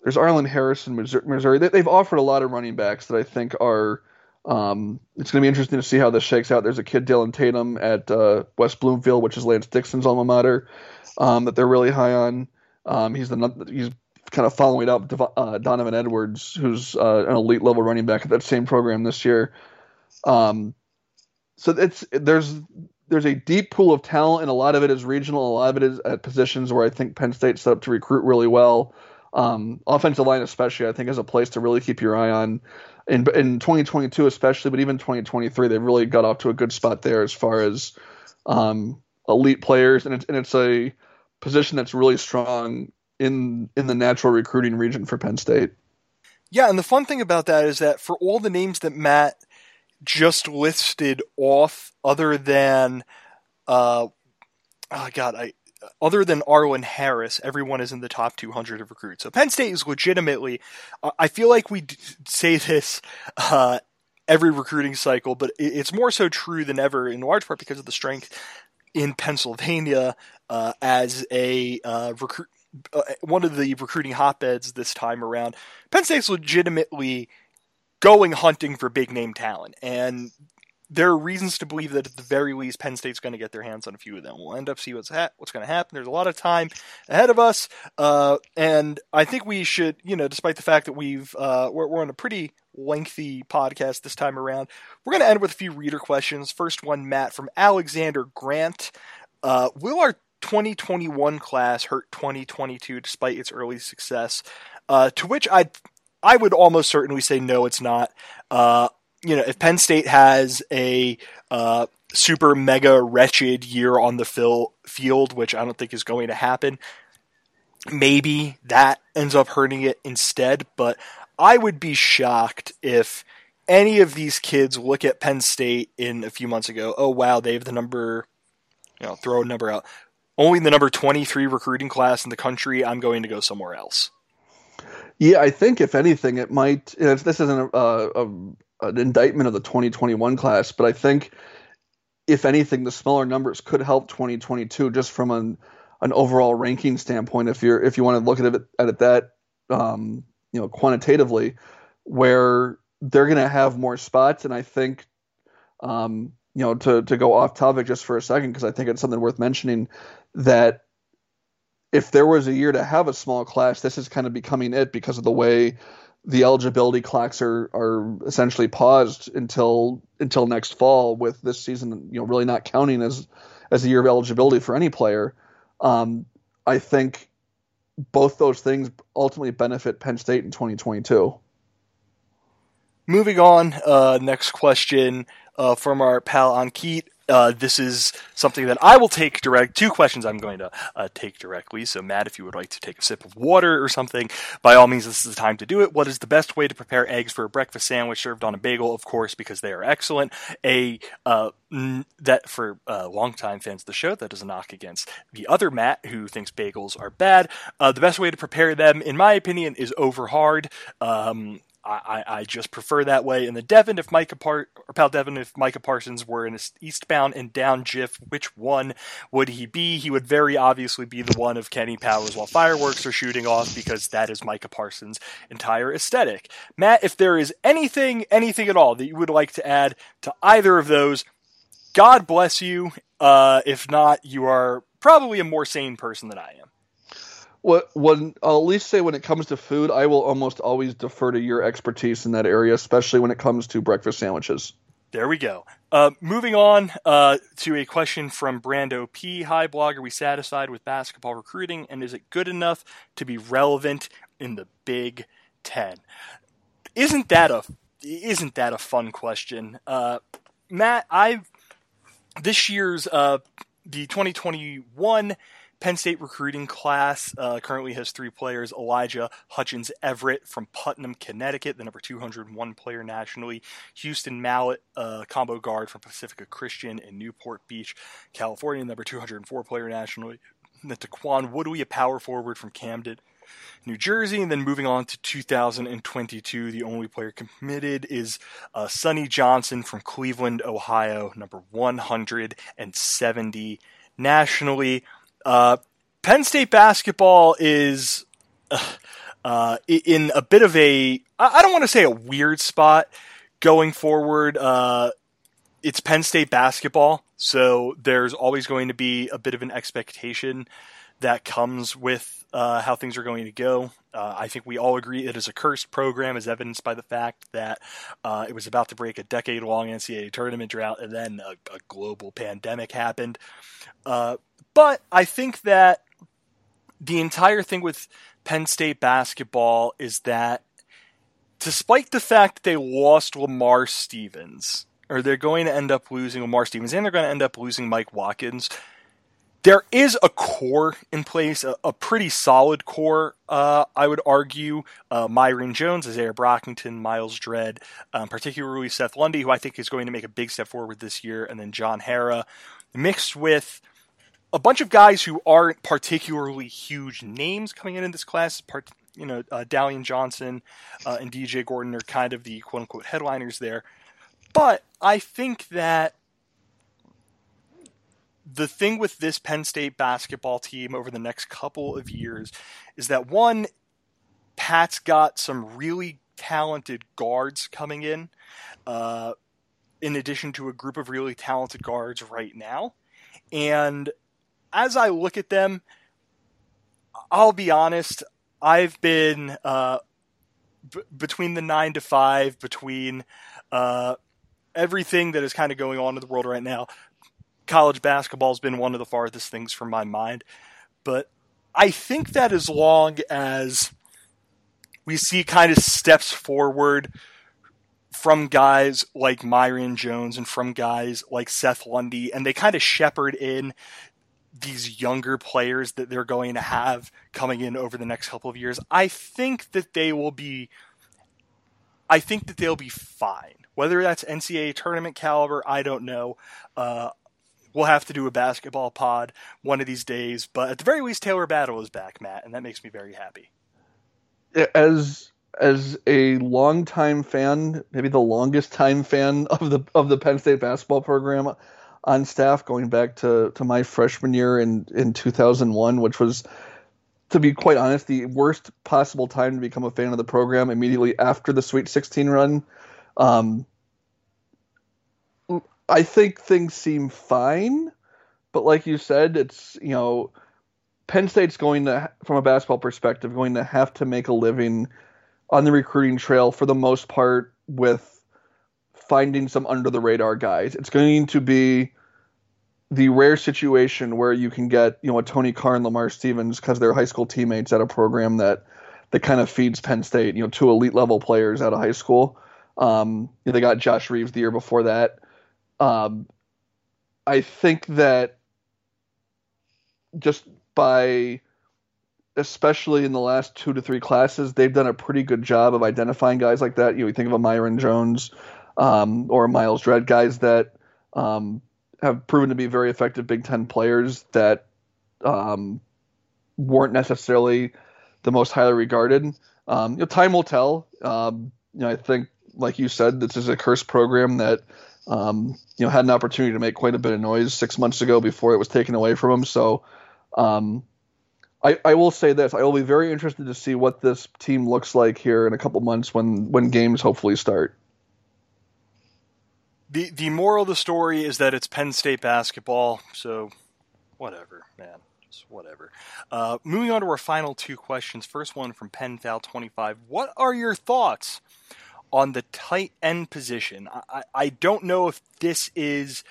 there's Arlen Harrison, Missouri. They, have offered a lot of running backs that I think are. Um, it's going to be interesting to see how this shakes out. There's a kid, Dylan Tatum, at uh, West Bloomfield, which is Lance Dixon's alma mater, um, that they're really high on. Um, he's the he's kind of following up uh, Donovan Edwards, who's uh, an elite level running back at that same program this year. Um, so it's there's there's a deep pool of talent, and a lot of it is regional. A lot of it is at positions where I think Penn State's set up to recruit really well. Um, offensive line, especially, I think, is a place to really keep your eye on. In, in 2022, especially, but even 2023, they've really got off to a good spot there as far as um, elite players, and it's and it's a position that's really strong in in the natural recruiting region for Penn State. Yeah, and the fun thing about that is that for all the names that Matt just listed off, other than, uh, oh God, I other than Arlen Harris, everyone is in the top 200 of recruits. So Penn State is legitimately, I feel like we say this uh, every recruiting cycle, but it's more so true than ever in large part because of the strength in Pennsylvania uh, as a uh, recruit. Uh, one of the recruiting hotbeds this time around. Penn State's legitimately going hunting for big name talent, and there are reasons to believe that at the very least Penn State's going to get their hands on a few of them. We'll end up see what's ha- what's going to happen. There's a lot of time ahead of us, uh, and I think we should, you know, despite the fact that we've uh, we're, we're on a pretty lengthy podcast this time around, we're going to end with a few reader questions. First one, Matt from Alexander Grant. Uh, will our 2021 class hurt 2022 despite its early success? Uh, to which I I would almost certainly say no, it's not. Uh, you know, if Penn State has a uh, super mega wretched year on the field, which I don't think is going to happen, maybe that ends up hurting it instead. But I would be shocked if any of these kids look at Penn State in a few months ago, oh wow, they have the number, you know, throw a number out, only the number 23 recruiting class in the country. I'm going to go somewhere else. Yeah, I think if anything, it might. this isn't a, a, an indictment of the 2021 class, but I think if anything, the smaller numbers could help 2022 just from an an overall ranking standpoint. If you're if you want to look at it at it that um, you know quantitatively, where they're going to have more spots, and I think um, you know to to go off topic just for a second because I think it's something worth mentioning that if there was a year to have a small class, this is kind of becoming it because of the way the eligibility clocks are are essentially paused until until next fall with this season you know really not counting as as a year of eligibility for any player. Um, i think both those things ultimately benefit penn state in 2022 moving on uh, next question uh, from our pal ankit uh, this is something that I will take direct. Two questions I'm going to uh, take directly. So, Matt, if you would like to take a sip of water or something, by all means, this is the time to do it. What is the best way to prepare eggs for a breakfast sandwich served on a bagel? Of course, because they are excellent. A uh, that for uh, longtime fans of the show, that is a knock against the other Matt who thinks bagels are bad. Uh, the best way to prepare them, in my opinion, is over hard. Um, I, I, just prefer that way. And the Devin, if Micah or Pal Devin, if Micah Parsons were in an eastbound and down GIF, which one would he be? He would very obviously be the one of Kenny Powers while fireworks are shooting off because that is Micah Parsons' entire aesthetic. Matt, if there is anything, anything at all that you would like to add to either of those, God bless you. Uh, if not, you are probably a more sane person than I am. What when I'll at least say when it comes to food, I will almost always defer to your expertise in that area, especially when it comes to breakfast sandwiches. There we go. Uh, moving on uh, to a question from Brando P. Hi, blog. Are we satisfied with basketball recruiting, and is it good enough to be relevant in the Big Ten? Isn't that a isn't that a fun question, uh, Matt? I've this year's uh, the 2021 Penn State recruiting class uh, currently has three players Elijah Hutchins Everett from Putnam, Connecticut, the number 201 player nationally. Houston Mallette, uh, combo guard from Pacifica Christian in Newport Beach, California, number 204 player nationally. And Taquan Woodley, a power forward from Camden, New Jersey. And then moving on to 2022, the only player committed is uh, Sonny Johnson from Cleveland, Ohio, number 170 nationally. Uh, Penn State basketball is uh, uh, in a bit of a I don't want to say a weird spot going forward. Uh, it's Penn State basketball, so there's always going to be a bit of an expectation that comes with uh, how things are going to go. Uh, I think we all agree it is a cursed program, as evidenced by the fact that uh, it was about to break a decade long NCAA tournament drought, and then a, a global pandemic happened. Uh, but I think that the entire thing with Penn State basketball is that despite the fact that they lost Lamar Stevens, or they're going to end up losing Lamar Stevens, and they're going to end up losing Mike Watkins, there is a core in place, a, a pretty solid core, uh, I would argue. Uh, Myreon Jones, Isaiah Brockington, Myles Dread, um, particularly Seth Lundy, who I think is going to make a big step forward this year, and then John Harrar, mixed with a bunch of guys who aren't particularly huge names coming in in this class. Part, you know, uh, Dallion Johnson uh, and DJ Gordon are kind of the quote unquote headliners there. But I think that the thing with this Penn State basketball team over the next couple of years is that one, Pat's got some really talented guards coming in, uh, in addition to a group of really talented guards right now. And as I look at them, I'll be honest, I've been uh, b- between the nine to five, between uh, everything that is kind of going on in the world right now. College basketball has been one of the farthest things from my mind, but I think that as long as we see kind of steps forward from guys like Myreon Jones and from guys like Seth Lundy, and they kind of shepherd in these younger players that they're going to have coming in over the next couple of years, I think that they will be I think that they'll be fine. Whether that's NCAA tournament caliber, I don't know. Uh, we'll have to do a basketball pod one of these days, but at the very least, Taylor Battle is back, Matt, and that makes me very happy. As as a longtime fan, maybe the longest time fan of the of the Penn State basketball program, on staff going back to, to my freshman year in, in 2001, which was, to be quite honest, the worst possible time to become a fan of the program immediately after the Sweet 16 run. Um, I think things seem fine, but like you said, it's, you know, Penn State's going to, from a basketball perspective, going to have to make a living on the recruiting trail for the most part with finding some under the radar guys. It's going to be the rare situation where you can get you know a Tony Carr and Lamar Stevens because they're high school teammates at a program that that kind of feeds Penn State, you know, two elite level players out of high school. Um, they got Josh Reaves the year before that. Um, I think that just by especially in the last two to three classes, they've done a pretty good job of identifying guys like that. You know, you think of a Myreon Jones, um, or Myles Dread, guys that um, have proven to be very effective Big Ten players that um, weren't necessarily the most highly regarded. Um, you know, time will tell. Um, you know, I think, like you said, this is a cursed program that um, you know had an opportunity to make quite a bit of noise six months ago before it was taken away from them. So, um, I, I will say this: I will be very interested to see what this team looks like here in a couple months when when games hopefully start. The the moral of the story is that it's Penn State basketball, so whatever, man. Just whatever. Uh, moving on to our final two questions. First one from PenFal25. What are your thoughts on the tight end position? I, I don't know if this is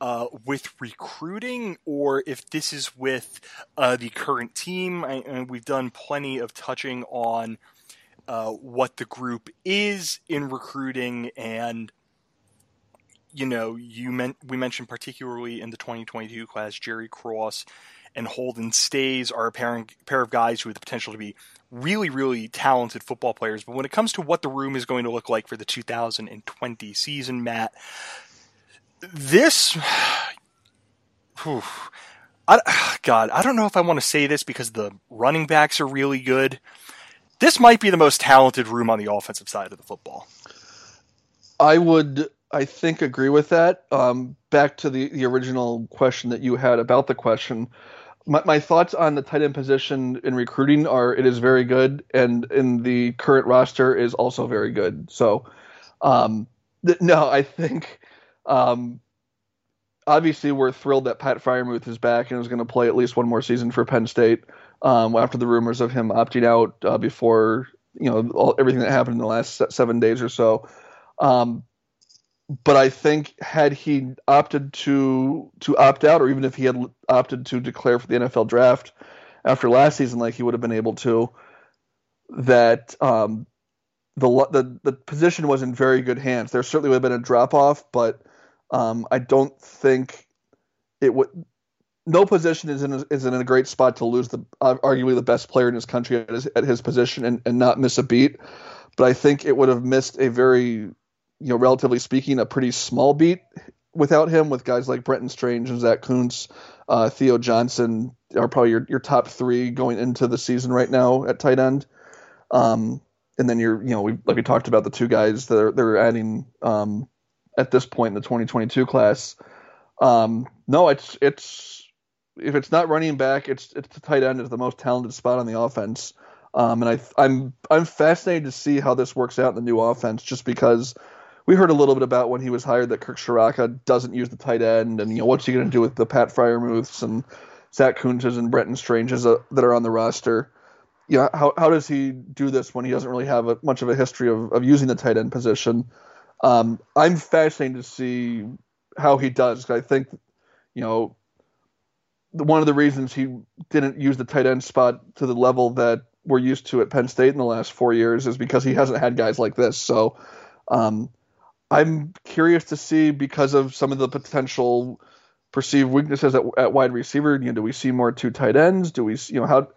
uh, with recruiting or if this is with uh, the current team. I, and we've done plenty of touching on uh, what the group is in recruiting and you know, you meant we mentioned particularly in the 2022 class, Jerry Cross and Holden Staes are a pair, pair of guys who have the potential to be really, really talented football players. But when it comes to what the room is going to look like for the 2020 season, Matt, this, I, God, I don't know if I want to say this because the running backs are really good. This might be the most talented room on the offensive side of the football. I would I think agree with that. Um, back to the, the original question that you had about the question. My, my thoughts on the tight end position in recruiting are it is very good, and in the current roster is also very good. So, um, th- no, I think um, obviously we're thrilled that Pat Freiermuth is back and is going to play at least one more season for Penn State um, after the rumors of him opting out uh, before you know all, everything that happened in the last seven days or so. Um, but I think had he opted to to opt out, or even if he had opted to declare for the NFL draft after last season, like he would have been able to, that um, the the the position was in very good hands. There certainly would have been a drop off, but um, I don't think it would. No position is in a, is in a great spot to lose the uh, arguably the best player in his country at his, at his position and, and not miss a beat. But I think it would have missed a very you know, relatively speaking, a pretty small beat without him, with guys like Brenton Strange and Zach Kuntz, uh, Theo Johnson are probably your, your top three going into the season right now at tight end. Um, and then you're, you know, we like we talked about the two guys that are they're adding um, at this point in the 2022 class. Um, no, it's it's if it's not running back, it's it's the tight end is the most talented spot on the offense. Um, and I I'm I'm fascinated to see how this works out in the new offense, just because we heard a little bit about when he was hired that Kirk Ciarrocca doesn't use the tight end, and you know what's he going to do with the Pat Freiermuths and Zach Kuntzes and Brenton Stranges uh, that are on the roster. You know, how how does he do this when he doesn't really have a, much of a history of, of using the tight end position? Um, I'm fascinated to see how he does. I think, you know, one of the reasons he didn't use the tight end spot to the level that we're used to at Penn State in the last four years is because he hasn't had guys like this. So um, I'm curious to see because of some of the potential perceived weaknesses at, at wide receiver. You know, do we see more two tight ends? Do we, you know, how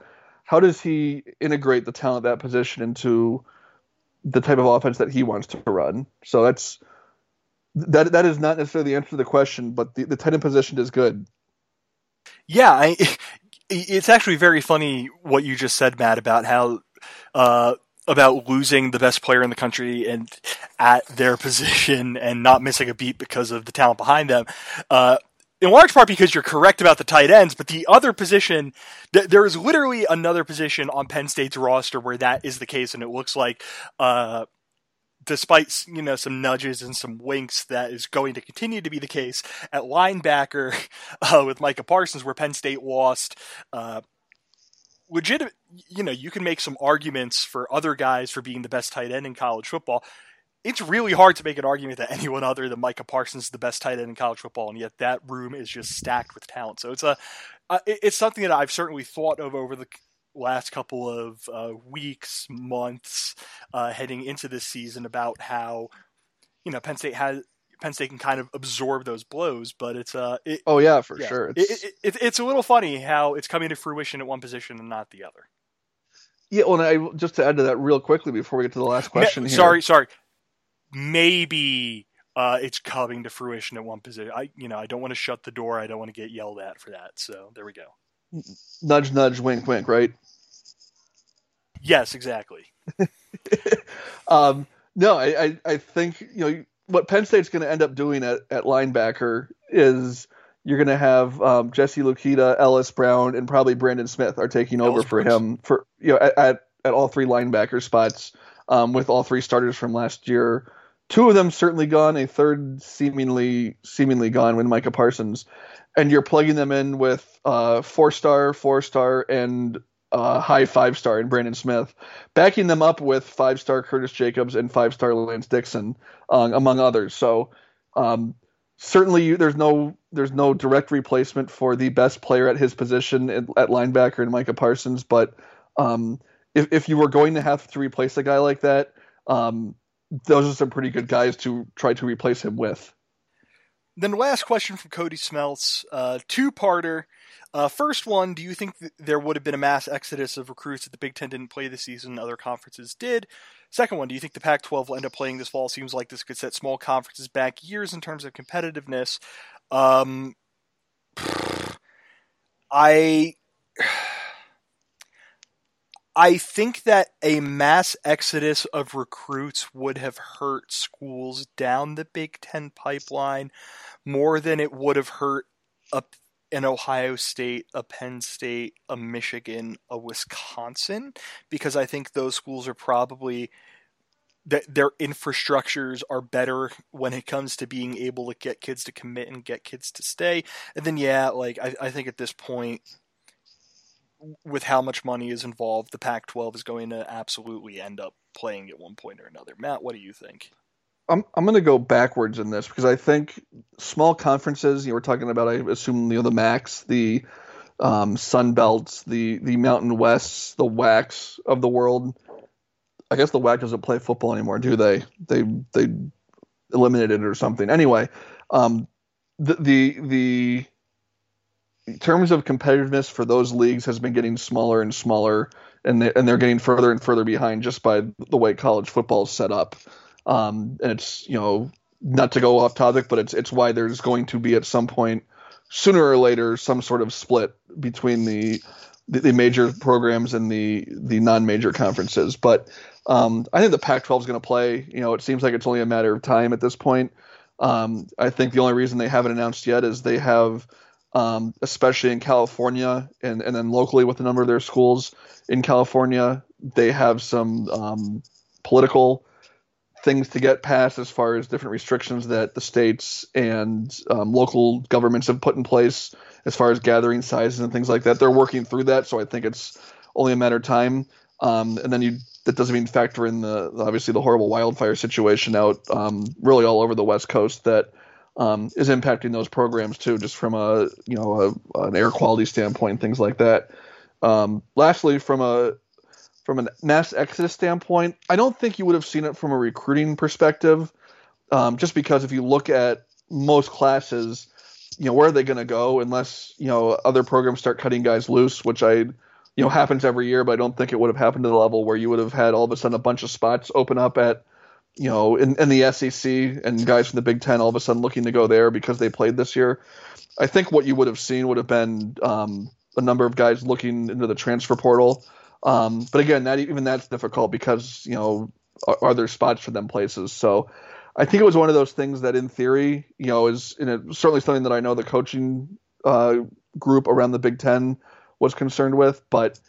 how does he integrate the talent that position into the type of offense that he wants to run? So that's that that is not necessarily the answer to the question, but the, the tight end position is good. Yeah, I, it's actually very funny what you just said, Matt, about how uh, about losing the best player in the country and at their position and not missing a beat because of the talent behind them. Uh, in large part because you're correct about the tight ends, but the other position, th- there is literally another position on Penn State's roster where that is the case, and it looks like, uh, despite you know some nudges and some winks, that is going to continue to be the case at linebacker uh, with Micah Parsons, where Penn State lost uh, legitimate, you know, you can make some arguments for other guys for being the best tight end in college football. It's really hard to make an argument that anyone other than Micah Parsons is the best tight end in college football, and yet that room is just stacked with talent. So it's a, uh, it's something that I've certainly thought of over the last couple of uh, weeks, months, uh, heading into this season about how, you know, Penn State has Penn State can kind of absorb those blows. But it's uh, it, oh yeah, for yeah, sure. It's... It, it, it's a little funny how it's coming to fruition at one position and not the other. Yeah, well, I, just to add to that real quickly before we get to the last question. Ma- here. Sorry, sorry. Maybe uh, it's coming to fruition at one position. I, you know, I don't want to shut the door. I don't want to get yelled at for that. So there we go. Nudge, nudge, wink, wink. Right? Yes, exactly. um, No, I, I, I think you know what Penn State's going to end up doing at, at linebacker is you're going to have um, Jesse Luketa, Ellis Brown, and probably Brandon Smith are taking over for him for you know at, at, at all three linebacker spots um, with all three starters from last year. Two of them certainly gone, a third seemingly seemingly gone when Micah Parsons, and you're plugging them in with uh, four star, four star, and uh, high five star in Brandon Smith, backing them up with five star Curtis Jacobs and five star Lance Dixon, uh, among others. So um, certainly you, there's no there's no direct replacement for the best player at his position at, at linebacker in Micah Parsons, but um, if if you were going to have to replace a guy like that, um, those are some pretty good guys to try to replace him with. Then last question from Cody Smelts, uh, two parter. Uh, first one, do you think there would have been a mass exodus of recruits if the Big Ten didn't play this season? And other conferences did. Second one, do you think the Pac 12 will end up playing this fall? Seems like this could set small conferences back years in terms of competitiveness. Um, I. I think that a mass exodus of recruits would have hurt schools down the Big Ten pipeline more than it would have hurt up an Ohio State, a Penn State, a Michigan, a Wisconsin, because I think those schools are probably their infrastructures are better when it comes to being able to get kids to commit and get kids to stay. And then yeah, like I, I think at this point with how much money is involved, the Pac twelve is going to absolutely end up playing at one point or another. Matt, what do you think? I'm I'm going to go backwards in this because I think small conferences. You we're talking about. I assume you know the MACs, the um, Sun Belts, the the Mountain Wests, the WACs of the world. I guess the WAC doesn't play football anymore, do they? They they eliminated it or something. Anyway, um, the the the terms of competitiveness for those leagues has been getting smaller and smaller, and they, and they're getting further and further behind just by the way college football is set up. Um, and it's you know not to go off topic, but it's it's why there's going to be at some point sooner or later some sort of split between the the, the major programs and the the non-major conferences. But um, I think the Pac-12 is going to play. You know, it seems like it's only a matter of time at this point. Um, I think the only reason they haven't announced yet is they have, um, especially in California and, and then locally with a number of their schools in California, they have some um, political things to get passed as far as different restrictions that the states and um, local governments have put in place as far as gathering sizes and things like that. They're working through that, so I think it's only a matter of time. Um, and then you that doesn't even factor in the obviously the horrible wildfire situation out um, really all over the West Coast that um, is impacting those programs too, just from a you know a, an air quality standpoint, things like that. Um, lastly, from a from a mass exodus standpoint, I don't think you would have seen it from a recruiting perspective, um, just because if you look at most classes, you know where are they going to go unless you know other programs start cutting guys loose, which I you know happens every year, but I don't think it would have happened to the level where you would have had all of a sudden a bunch of spots open up at you know in, in the SEC and guys from the Big Ten all of a sudden looking to go there because they played this year. I think what you would have seen would have been um, a number of guys looking into the transfer portal. Um, but again, that even that's difficult because you know are, are, there spots for them places? So I think it was one of those things that, in theory, you know, is certainly something that I know the coaching uh, group around the Big Ten was concerned with, but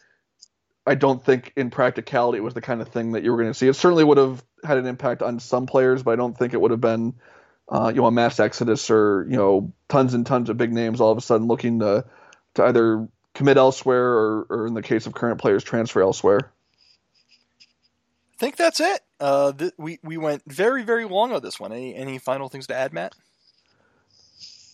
I don't think in practicality it was the kind of thing that you were going to see. It certainly would have had an impact on some players, but I don't think it would have been, uh, you know, a mass exodus or you know tons and tons of big names all of a sudden looking to to either commit elsewhere or, or in the case of current players transfer elsewhere. I think that's it. Uh, th- we we went very very long on this one. Any any final things to add, Matt?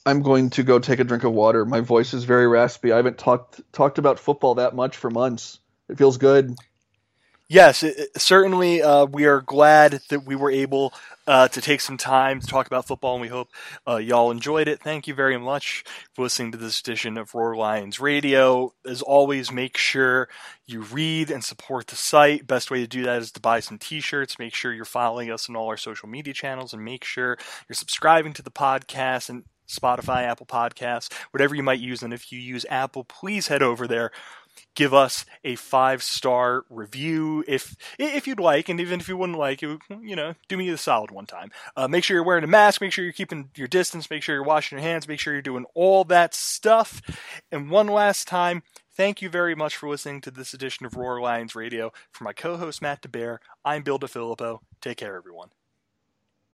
I'm going to go take a drink of water. My voice is very raspy. I haven't talked talked about football that much for months. It feels good. Yes, it, it, certainly. Uh, we are glad that we were able uh, to take some time to talk about football, and we hope uh, y'all enjoyed it. Thank you very much for listening to this edition of Roar Lions Radio. As always, make sure you read and support the site. Best way to do that is to buy some T-shirts. Make sure you're following us on all our social media channels, and make sure you're subscribing to the podcast and Spotify, Apple Podcasts, whatever you might use. And if you use Apple, please head over there give us a five star review if if you'd like, and even if you wouldn't like, you you know, do me a solid one time. Uh, make sure you're wearing a mask. Make sure you're keeping your distance. Make sure you're washing your hands. Make sure you're doing all that stuff. And one last time, thank you very much for listening to this edition of Roar Lions Radio. For my co-host Matt DeBear, I'm Bill DiFilippo. Take care, everyone.